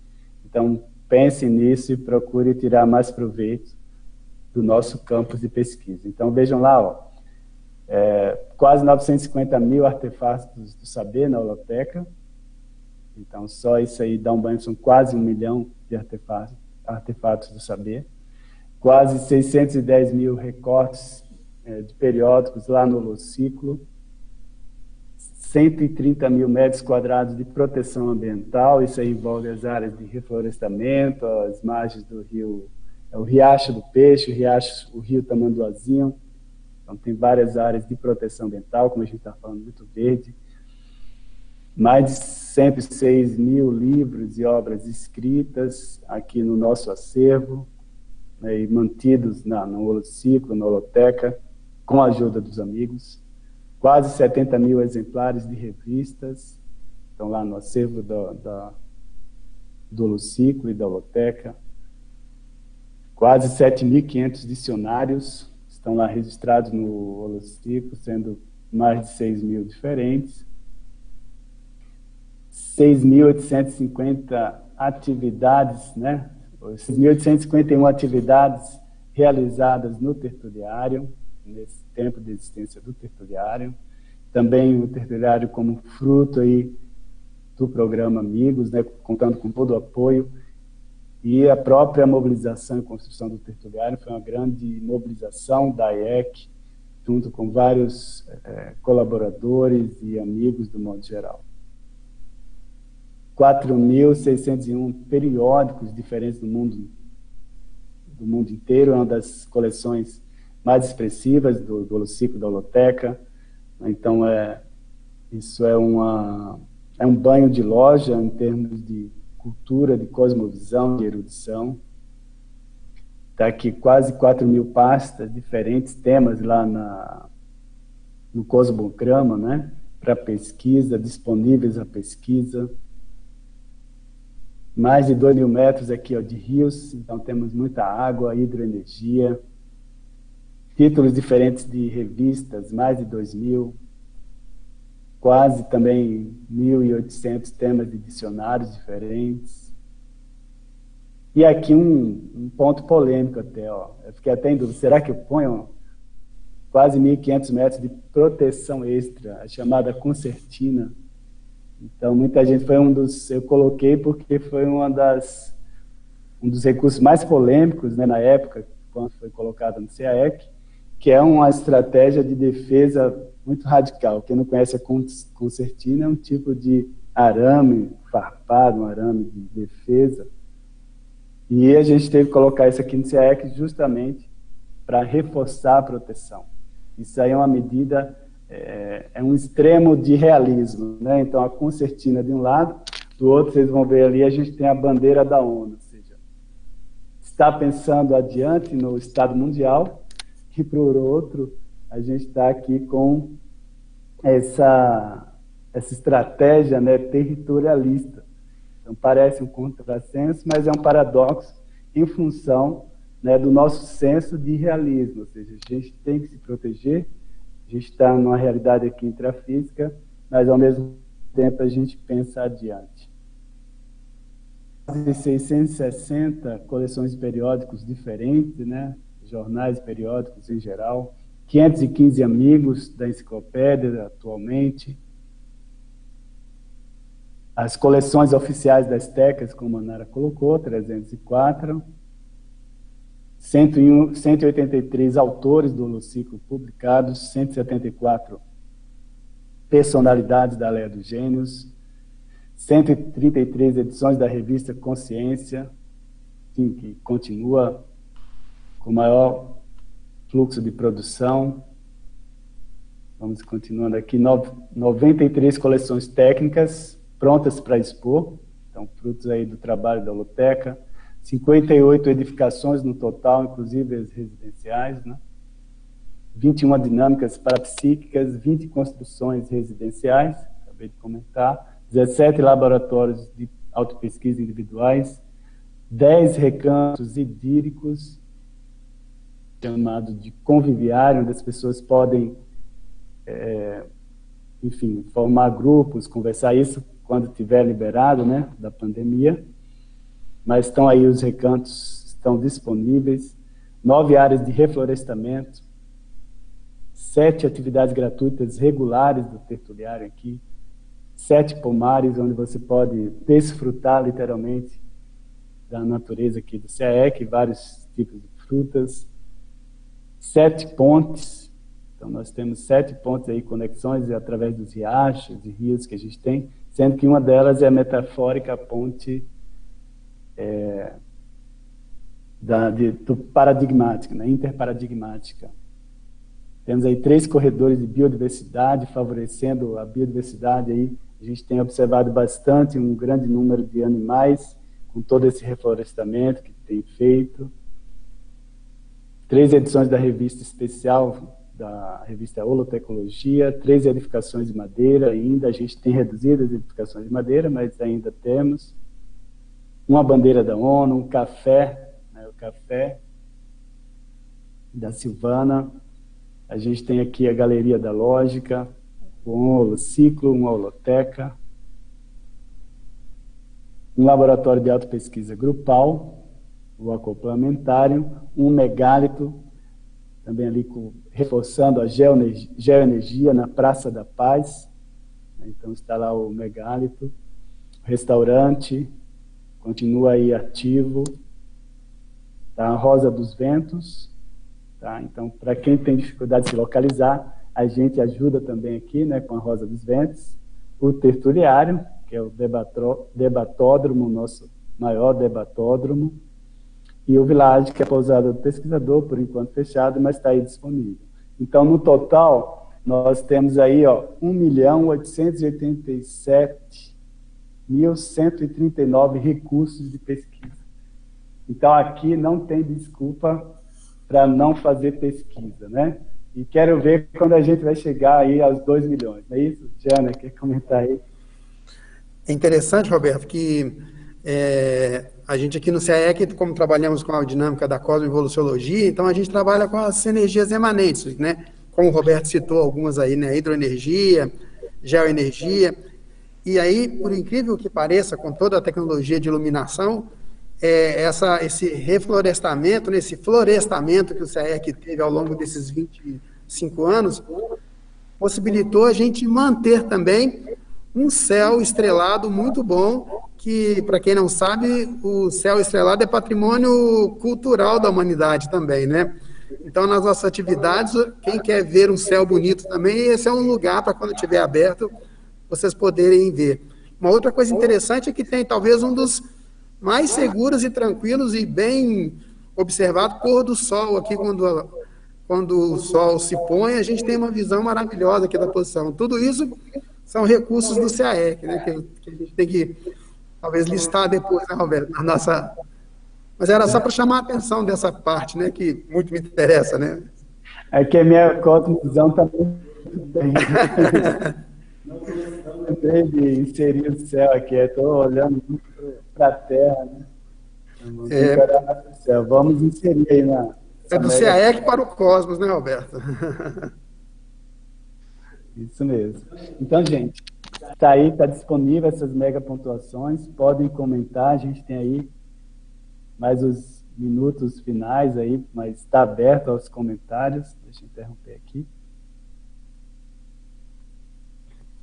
então pense nisso e procure tirar mais proveito do nosso campus de pesquisa. Então, vejam lá, ó, é, quase 950 mil artefatos do saber na holoteca. Então, só isso aí dá um banho, são quase um milhão de artefatos, artefatos do saber. Quase 610 mil recortes é, de periódicos lá no Holociclo. 130 mil metros quadrados de proteção ambiental, isso aí envolve as áreas de reflorestamento, as margens do rio, é o Riacho do Peixe, o, riacho, o rio Tamanduazinho, então tem várias áreas de proteção ambiental, como a gente está falando, muito verde, mais de 106 mil livros e obras escritas aqui no nosso acervo, né, e mantidos na, no Holociclo, na Holoteca, com a ajuda dos amigos quase 70 mil exemplares de revistas, estão lá no acervo do, da, do Holociclo e da Holoteca. Quase 7.500 dicionários estão lá registrados no Holociclo, sendo mais de 6 mil diferentes. 6.850 atividades, né? 6.851 atividades realizadas no tertuliário, nesse tempo de existência do tertuliário. Também o tertuliário como fruto aí do programa Amigos, né, contando com todo o apoio. E a própria mobilização e construção do tertuliário foi uma grande mobilização da IEC, junto com vários é, colaboradores e amigos do modo geral. 4.601 periódicos diferentes do mundo do mundo inteiro, é uma das coleções mais expressivas do, do ciclo da holoteca. Então, é, isso é, uma, é um banho de loja em termos de cultura, de cosmovisão, de erudição. Está aqui quase 4 mil pastas, diferentes temas lá na, no Cosmograma, né? Para pesquisa, disponíveis à pesquisa. Mais de 2 mil metros aqui ó, de rios, então temos muita água, hidroenergia, títulos diferentes de revistas, mais de 2 mil, quase também 1.800 temas de dicionários diferentes. E aqui um, um, ponto polêmico até, ó. Eu fiquei até em dúvida, será que eu ponho quase 1.500 metros de proteção extra, a chamada concertina? Então, muita gente foi um dos... Eu coloquei porque foi uma das, um dos recursos mais polêmicos né, na época, quando foi colocado no CAEC, que é uma estratégia de defesa muito radical. Quem não conhece a concertina é um tipo de arame farpado, um arame de defesa. E a gente teve que colocar isso aqui no CAEC justamente para reforçar a proteção. Isso aí é uma medida, é, é, um extremo de realismo. Né? Então, a concertina de um lado, do outro, vocês vão ver ali, a gente tem a bandeira da ONU, ou seja, está pensando adiante no Estado Mundial, e por outro, a gente está aqui com essa, essa estratégia né, territorialista. Então, parece um contrassenso, mas é um paradoxo em função né, do nosso senso de realismo, ou seja, a gente tem que se proteger, a gente está numa realidade aqui intrafísica, mas ao mesmo tempo a gente pensa adiante. Quase 660 coleções de periódicos diferentes, né? jornais periódicos em geral, 515 amigos da enciclopédia atualmente, as coleções oficiais das tecas, como a Nara colocou, 304, 101, 183 autores do Holociclo publicados, 174 personalidades da Leia dos Gênios, 133 edições da revista Consciência, que continua com maior fluxo de produção. Vamos continuando aqui. 93 coleções técnicas prontas para expor, então frutos aí do trabalho da Loteca. 58 edificações no total, inclusive as residenciais, né? 21 dinâmicas parapsíquicas, 20 construções residenciais, acabei de comentar, 17 laboratórios de autopesquisa individuais, 10 recantos idíricos, chamado de conviviário, onde as pessoas podem, é, enfim, formar grupos, conversar isso quando tiver liberado, né, da pandemia. Mas estão aí os recantos, estão disponíveis. Nove áreas de reflorestamento, sete atividades gratuitas regulares do tertuliário aqui, sete pomares onde você pode desfrutar literalmente da natureza aqui do CAEC, vários tipos de frutas, sete pontes. Então, nós temos sete pontos aí, conexões através dos riachos e rios que a gente tem, sendo que uma delas é a metafórica ponte é, da, de, do paradigmática, né, interparadigmática. Temos aí três corredores de biodiversidade, favorecendo a biodiversidade aí. A gente tem observado bastante um grande número de animais com todo esse reflorestamento que tem feito. Três edições da revista especial, da revista Holotecnologia, três edificações de madeira ainda. A gente tem reduzido as edificações de madeira, mas ainda temos. Uma bandeira da ONU, um café, né, o café da Silvana, a gente tem aqui a Galeria da Lógica, um holociclo, uma holoteca, um laboratório de autopesquisa grupal, o acoplamentário, um megálito, também ali com, reforçando a geoenergia, geoenergia na Praça da Paz, então está lá o megálito, restaurante, continua aí ativo, tá? a Rosa dos Ventos, Tá? Então, para quem tem dificuldade de se localizar, a gente ajuda também aqui né, com a Rosa dos Ventos, o Tertuliário, que é o debatódromo, nosso maior debatódromo, e o Village, que é a pousada do pesquisador, por enquanto fechado, mas está aí disponível. Então, no total, nós temos aí 1.887.139 recursos de pesquisa. Então, aqui não tem desculpa para não fazer pesquisa, né? E quero ver quando a gente vai chegar aí aos 2 milhões. Não é isso? Jana, quer comentar aí? É interessante, Roberto, que é, a gente aqui no CAEC, como trabalhamos com a dinâmica da cosmoevoluciologia, então a gente trabalha com as energias emanentes, né? Como o Roberto citou algumas aí, né? Hidroenergia, geoenergia. E aí, por incrível que pareça, com toda a tecnologia de iluminação, é, essa, esse reflorestamento, nesse florestamento que o CAEC teve ao longo desses 25 anos, possibilitou a gente manter também um céu estrelado muito bom, que, para quem não sabe, o céu estrelado é patrimônio cultural da humanidade também, né? Então, nas nossas atividades, quem quer ver um céu bonito também, esse é um lugar para quando estiver aberto, vocês poderem ver. Uma outra coisa interessante é que tem talvez um dos mais seguros e tranquilos e bem observado pôr do sol aqui quando, quando o sol se põe, a gente tem uma visão maravilhosa aqui da posição. Tudo isso são recursos do CAEC, né, que, que a gente tem que talvez listar depois, né, Roberto, na nossa... Mas era só para chamar a atenção dessa parte, né, que muito me interessa, né? É que a minha cosmovisão está muito bem. Não de inserir o céu aqui, estou olhando para a Terra, né? É. Vamos inserir aí na. É do CAEC para o cosmos, né, Roberto? Isso mesmo. Então, gente, está aí, está disponível essas mega pontuações. Podem comentar, a gente tem aí mais os minutos finais aí, mas está aberto aos comentários. Deixa eu interromper aqui.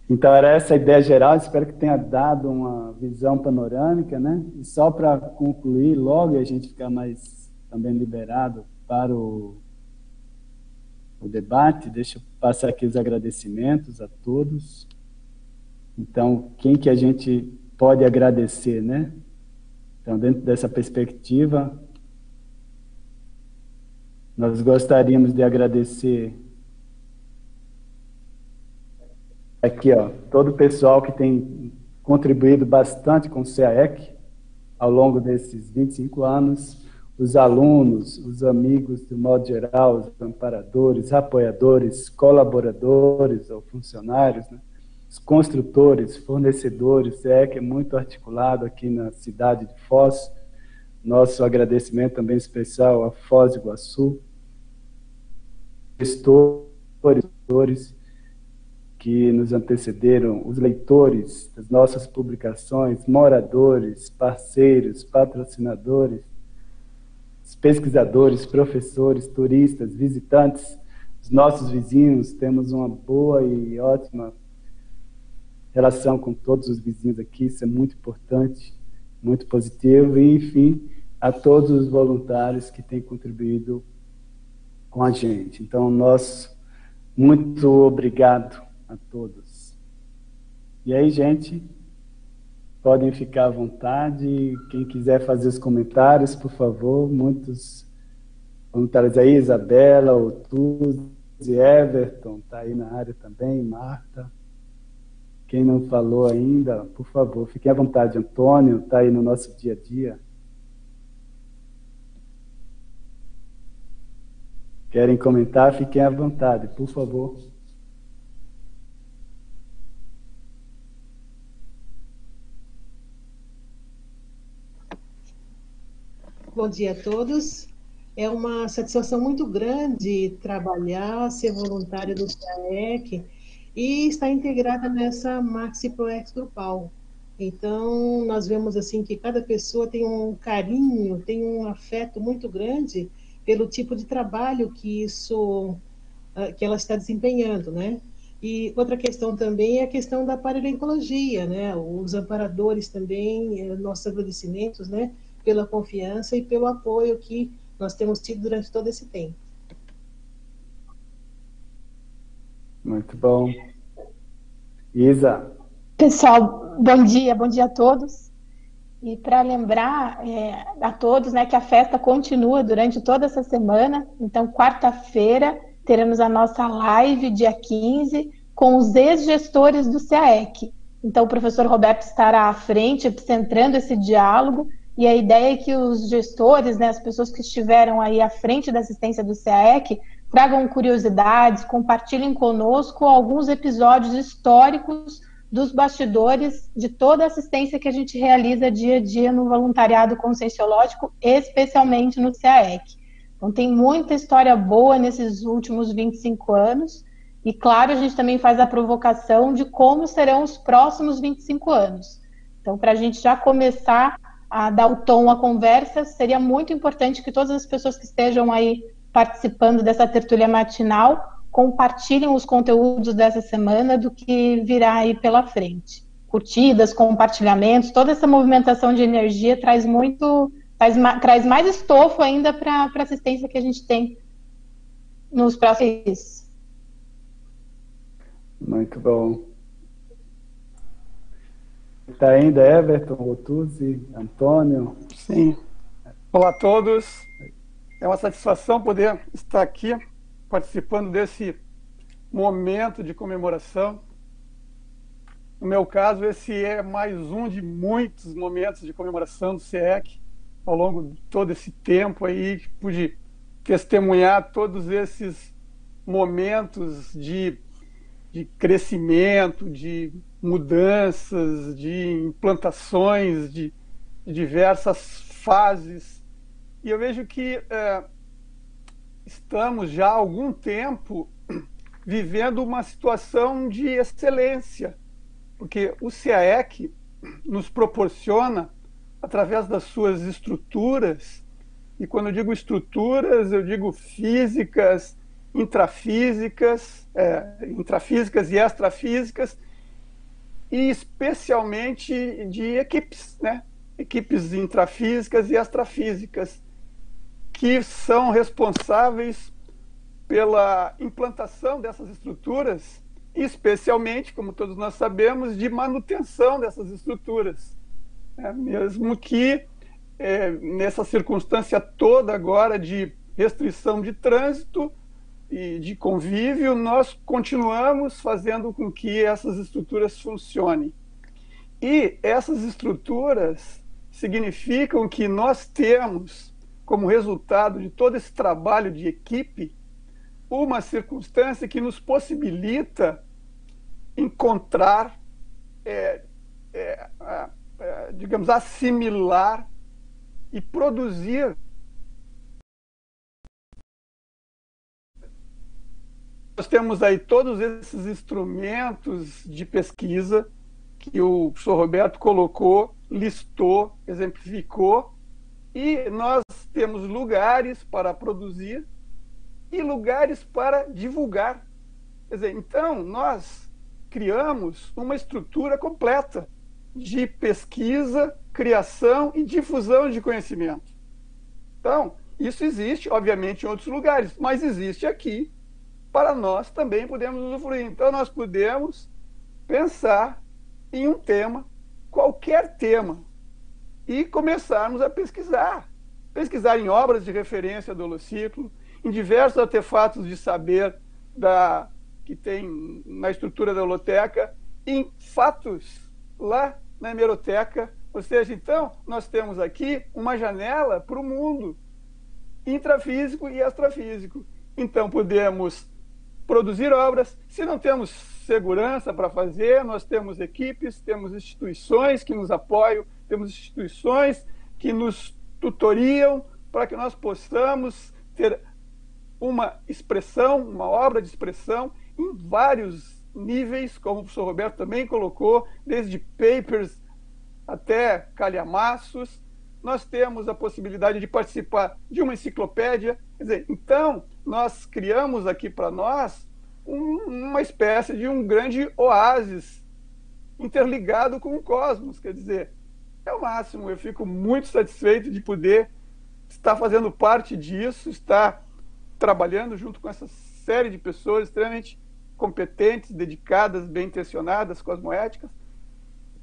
Então, era essa a ideia geral, espero que tenha dado uma visão panorâmica, né? E só para concluir, logo a gente ficar mais também liberado para o, o debate, deixa eu passar aqui os agradecimentos a todos. Então, quem que a gente pode agradecer, né? Então, dentro dessa perspectiva, nós gostaríamos de agradecer aqui, ó, todo o pessoal que tem contribuído bastante com o CAEC ao longo desses 25 anos, os alunos, os amigos, de modo geral, os amparadores, apoiadores, colaboradores ou funcionários, né? os construtores, fornecedores, CAEC é muito articulado aqui na cidade de Foz. Nosso agradecimento também especial a Foz do Iguaçu, gestores, que nos antecederam, os leitores das nossas publicações, moradores, parceiros, patrocinadores, pesquisadores, professores, turistas, visitantes, os nossos vizinhos, temos uma boa e ótima relação com todos os vizinhos aqui, isso é muito importante, muito positivo, e enfim, a todos os voluntários que têm contribuído com a gente. Então, nosso Muito obrigado a todos. E aí, gente, podem ficar à vontade. Quem quiser fazer os comentários, por favor, muitos comentários aí, Isabela, Otuz, Everton, está aí na área também, Marta. Quem não falou ainda, por favor, fiquem à vontade. Antônio está aí no nosso dia a dia. Querem comentar? Fiquem à vontade, por favor. Bom dia a todos. É uma satisfação muito grande trabalhar, ser voluntária do CAEC e estar integrada nessa Maxi Proex grupal. Então, nós vemos assim que cada pessoa tem um carinho, tem um afeto muito grande pelo tipo de trabalho que isso ah, que ela está desempenhando, né? E outra questão também é a questão da paralencologia, né? Os amparadores também, eh, nossos agradecimentos, né? Pela confiança e pelo apoio que nós temos tido durante todo esse tempo. Muito bom. Isa. Pessoal, bom dia, bom dia a todos. E para lembrar é, a todos né, que a festa continua durante toda essa semana. Então, quarta-feira, teremos a nossa live, dia 15, com os ex-gestores do CAEC. Então, o professor Roberto estará à frente, centrando esse diálogo. E a ideia é que os gestores, né, as pessoas que estiveram aí à frente da assistência do CAEC, tragam curiosidades, compartilhem conosco alguns episódios históricos dos bastidores de toda a assistência que a gente realiza dia a dia no voluntariado conscienciológico, especialmente no CAEC. Então, tem muita história boa nesses últimos 25 anos. E, claro, a gente também faz a provocação de como serão os próximos 25 anos. Então, para a gente já começar a dar o tom à conversa, seria muito importante que todas as pessoas que estejam aí participando dessa tertúlia matinal compartilhem os conteúdos dessa semana do que virá aí pela frente. Curtidas, compartilhamentos, toda essa movimentação de energia traz muito, traz, traz mais estofo ainda para a assistência que a gente tem nos próximos. Muito bom. Está ainda Everton, Otuzzi, Antônio? Sim. Olá a todos. É uma satisfação poder estar aqui participando desse momento de comemoração. No meu caso, esse é mais um de muitos momentos de comemoração do CIEC ao longo de todo esse tempo aí, pude testemunhar todos esses momentos de, de crescimento, de mudanças, de implantações, de, diversas fases. E eu vejo que é, estamos já há algum tempo vivendo uma situação de excelência, porque o CAEC nos proporciona, através das suas estruturas, e quando eu digo estruturas, eu digo físicas, intrafísicas, é, intrafísicas e extrafísicas, e especialmente de equipes, né? equipes intrafísicas e extrafísicas, que são responsáveis pela implantação dessas estruturas, especialmente, como todos nós sabemos, de manutenção dessas estruturas. É, mesmo que é, nessa circunstância toda agora de restrição de trânsito e de convívio, nós continuamos fazendo com que essas estruturas funcionem. E essas estruturas significam que nós temos como resultado de todo esse trabalho de equipe, uma circunstância que nos possibilita encontrar, é, é, é, digamos, assimilar e produzir nós temos aí todos esses instrumentos de pesquisa que o professor Roberto colocou, listou, exemplificou, e nós temos lugares para produzir e lugares para divulgar. Quer dizer, então, nós criamos uma estrutura completa de pesquisa, criação e difusão de conhecimento. Então, isso existe, obviamente, em outros lugares, mas existe aqui para nós também podemos usufruir. Então, nós podemos pensar em um tema, qualquer tema, e começarmos a pesquisar. Pesquisar em obras de referência do Holociclo, em diversos artefatos de saber da, que tem na estrutura da holoteca, em fatos lá na hemeroteca. Ou seja, então, nós temos aqui uma janela para o mundo intrafísico e extrafísico. Então, podemos produzir obras. Se não temos segurança para fazer, nós temos equipes, temos instituições que nos apoiam, temos instituições que nos tutoriam para que nós possamos ter uma expressão, uma obra de expressão em vários níveis, como o professor Roberto também colocou, desde papers até calhamaços. Nós temos a possibilidade de participar de uma enciclopédia. Quer dizer, então, nós criamos aqui para nós um, uma espécie de um grande oásis interligado com o cosmos. Quer dizer, é o máximo. Eu fico muito satisfeito de poder estar fazendo parte disso, estar trabalhando junto com essa série de pessoas extremamente competentes, dedicadas, bem intencionadas, cosmoéticas,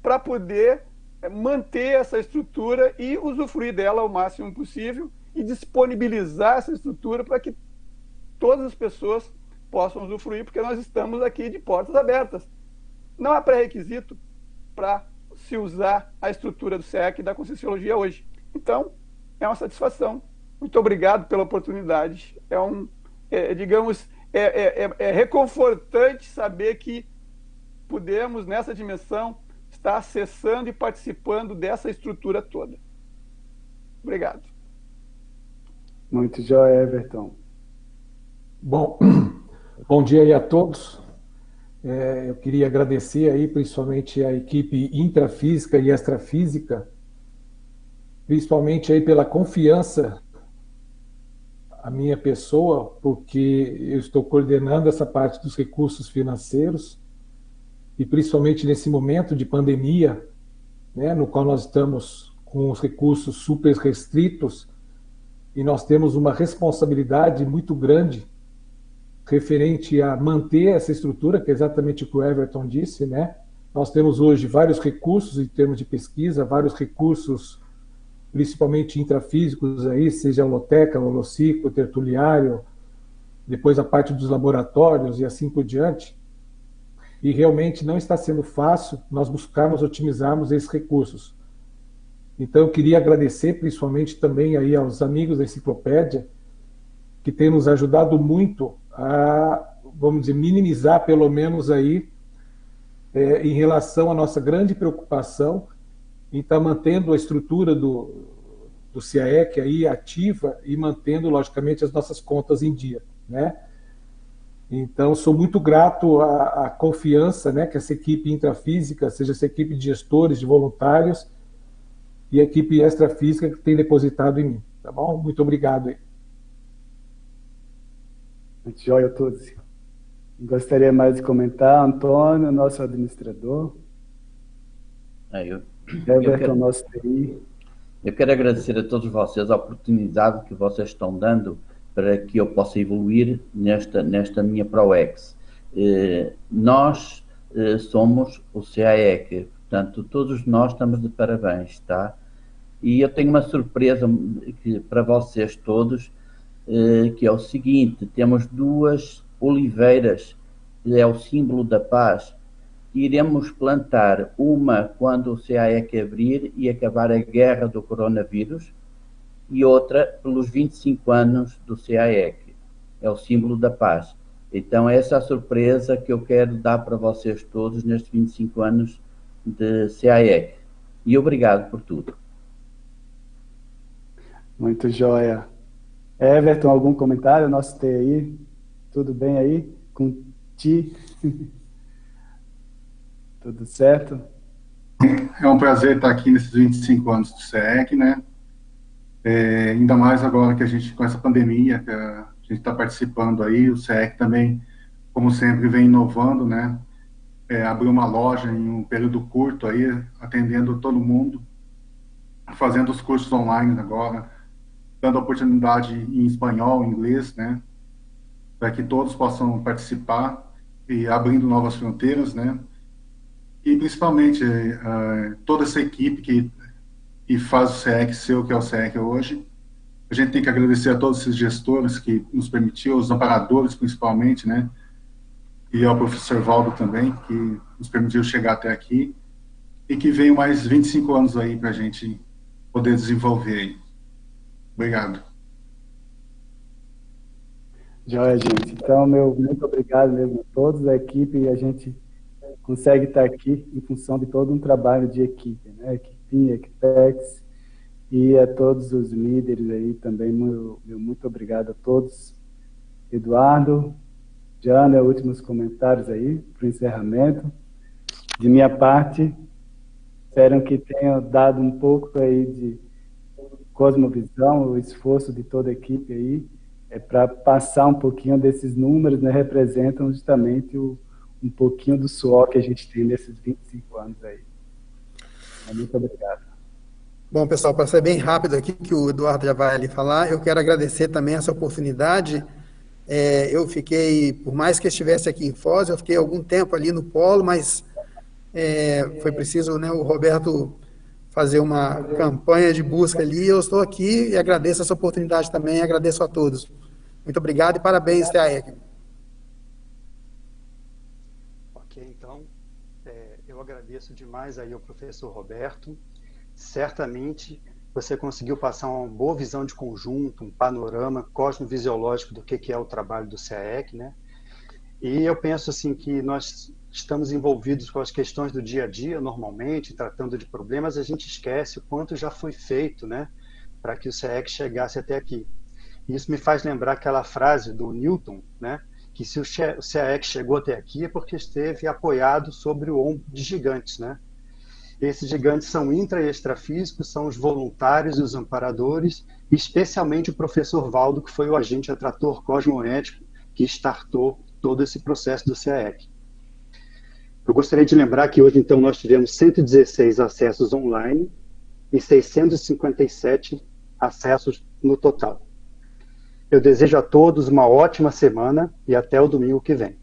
para poder eh, manter essa estrutura e usufruir dela ao máximo possível e disponibilizar essa estrutura para que todas as pessoas possam usufruir, porque nós estamos aqui de portas abertas. Não há pré-requisito para se usar a estrutura do SEC e da Conscienciologia hoje. Então, é uma satisfação. Muito obrigado pela oportunidade. É um, é, digamos, é, é, é, é reconfortante saber que podemos, nessa dimensão, estar acessando e participando dessa estrutura toda. Obrigado. Muito jóia, Everton. Bom, bom dia aí a todos. É, eu queria agradecer aí principalmente a equipe intrafísica e extrafísica, principalmente aí pela confiança a minha pessoa, porque eu estou coordenando essa parte dos recursos financeiros e principalmente nesse momento de pandemia, né, no qual nós estamos com os recursos super restritos e nós temos uma responsabilidade muito grande referente a manter essa estrutura, que é exatamente o que o Everton disse, né? Nós temos hoje vários recursos em termos de pesquisa, vários recursos, principalmente intrafísicos aí, seja a holoteca, o holociclo, o tertuliário, depois a parte dos laboratórios e assim por diante. E realmente não está sendo fácil nós buscarmos otimizarmos esses recursos. Então eu queria agradecer principalmente também aí aos amigos da enciclopédia, que têm nos ajudado muito a, vamos dizer, minimizar pelo menos aí é, em relação à nossa grande preocupação em estar tá mantendo a estrutura do, do CIAEC aí ativa e mantendo, logicamente, as nossas contas em dia, né? Então, sou muito grato à, à, confiança né, que essa equipe intrafísica, seja essa equipe de gestores, de voluntários e a equipe extrafísica que tem depositado em mim. Tá bom? Muito obrigado. Aí. Joia a todos. Gostaria mais de comentar, Antônio, nosso administrador. É, eu, Everton, eu quero, nosso TI. Eu quero agradecer a todos vocês a oportunidade que vocês estão dando para que eu possa evoluir nesta, nesta minha ProEx. Eh, nós eh, somos o CAEC, portanto, todos nós estamos de parabéns, tá? E eu tenho uma surpresa que, para vocês todos, que é o seguinte: temos duas oliveiras, que é o símbolo da paz. Iremos plantar uma quando o CAEC abrir e acabar a guerra do coronavírus, e outra pelos 25 anos do CAEC. É o símbolo da paz. Então, essa é a surpresa que eu quero dar para vocês todos nestes 25 anos de CAEC. E obrigado por tudo. Muito joia. Everton, algum comentário? Nosso TI, tudo bem aí? Com ti? tudo certo? É um prazer estar aqui nesses 25 anos do SEC, né? É, ainda mais agora que a gente, com essa pandemia, que a gente está participando aí, o SEC também, como sempre, vem inovando, né? É, abriu uma loja em um período curto aí, atendendo todo mundo, fazendo os cursos online agora, dando oportunidade em espanhol, inglês, né? para que todos possam participar e abrindo novas fronteiras, né? E principalmente uh, toda essa equipe que, que faz o CEEC ser o que é o CEEC hoje. A gente tem que agradecer a todos esses gestores que nos permitiu, os amparadores principalmente, né? E ao professor Valdo também, que nos permitiu chegar até aqui e que veio mais 25 anos aí para a gente poder desenvolver aí. Obrigado. Joia, gente. Então, meu muito obrigado mesmo a todos, a equipe, a gente consegue estar aqui em função de todo um trabalho de equipe, né? Equipinha, Equipex, e a todos os líderes aí também, meu, meu muito obrigado a todos. Eduardo, Jana, últimos comentários aí para o encerramento. De minha parte, espero que tenha dado um pouco aí de cosmovisão, o esforço de toda a equipe aí, é para passar um pouquinho desses números, né, representam justamente o, um pouquinho do suor que a gente tem nesses 25 anos aí. Muito obrigado. Bom, pessoal, para ser bem rápido aqui, que o Eduardo já vai ali falar, eu quero agradecer também essa oportunidade. É, eu fiquei, por mais que estivesse aqui em Foz, eu fiquei algum tempo ali no polo, mas é, foi preciso né, o Roberto fazer uma campanha de busca ali. Eu estou aqui e agradeço essa oportunidade também, agradeço a todos. Muito obrigado e parabéns, TAEC. Ok, então, é, eu agradeço demais aí ao professor Roberto. Certamente você conseguiu passar uma boa visão de conjunto, um panorama cosmovisiológico do que é o trabalho do CAEC, né? E eu penso assim que nós estamos envolvidos com as questões do dia a dia, normalmente, tratando de problemas, a gente esquece o quanto já foi feito, né, para que o CEEC chegasse até aqui. Isso me faz lembrar aquela frase do Newton, né, que se o CEEC chegou até aqui é porque esteve apoiado sobre o ombro de gigantes, né. Esses gigantes são intra e extrafísicos, são os voluntários e os amparadores, especialmente o professor Valdo, que foi o agente atrator cosmoético que startou todo esse processo do CEEC. Eu gostaria de lembrar que hoje, então, nós tivemos 116 acessos online e 657 acessos no total. Eu desejo a todos uma ótima semana e até o domingo que vem.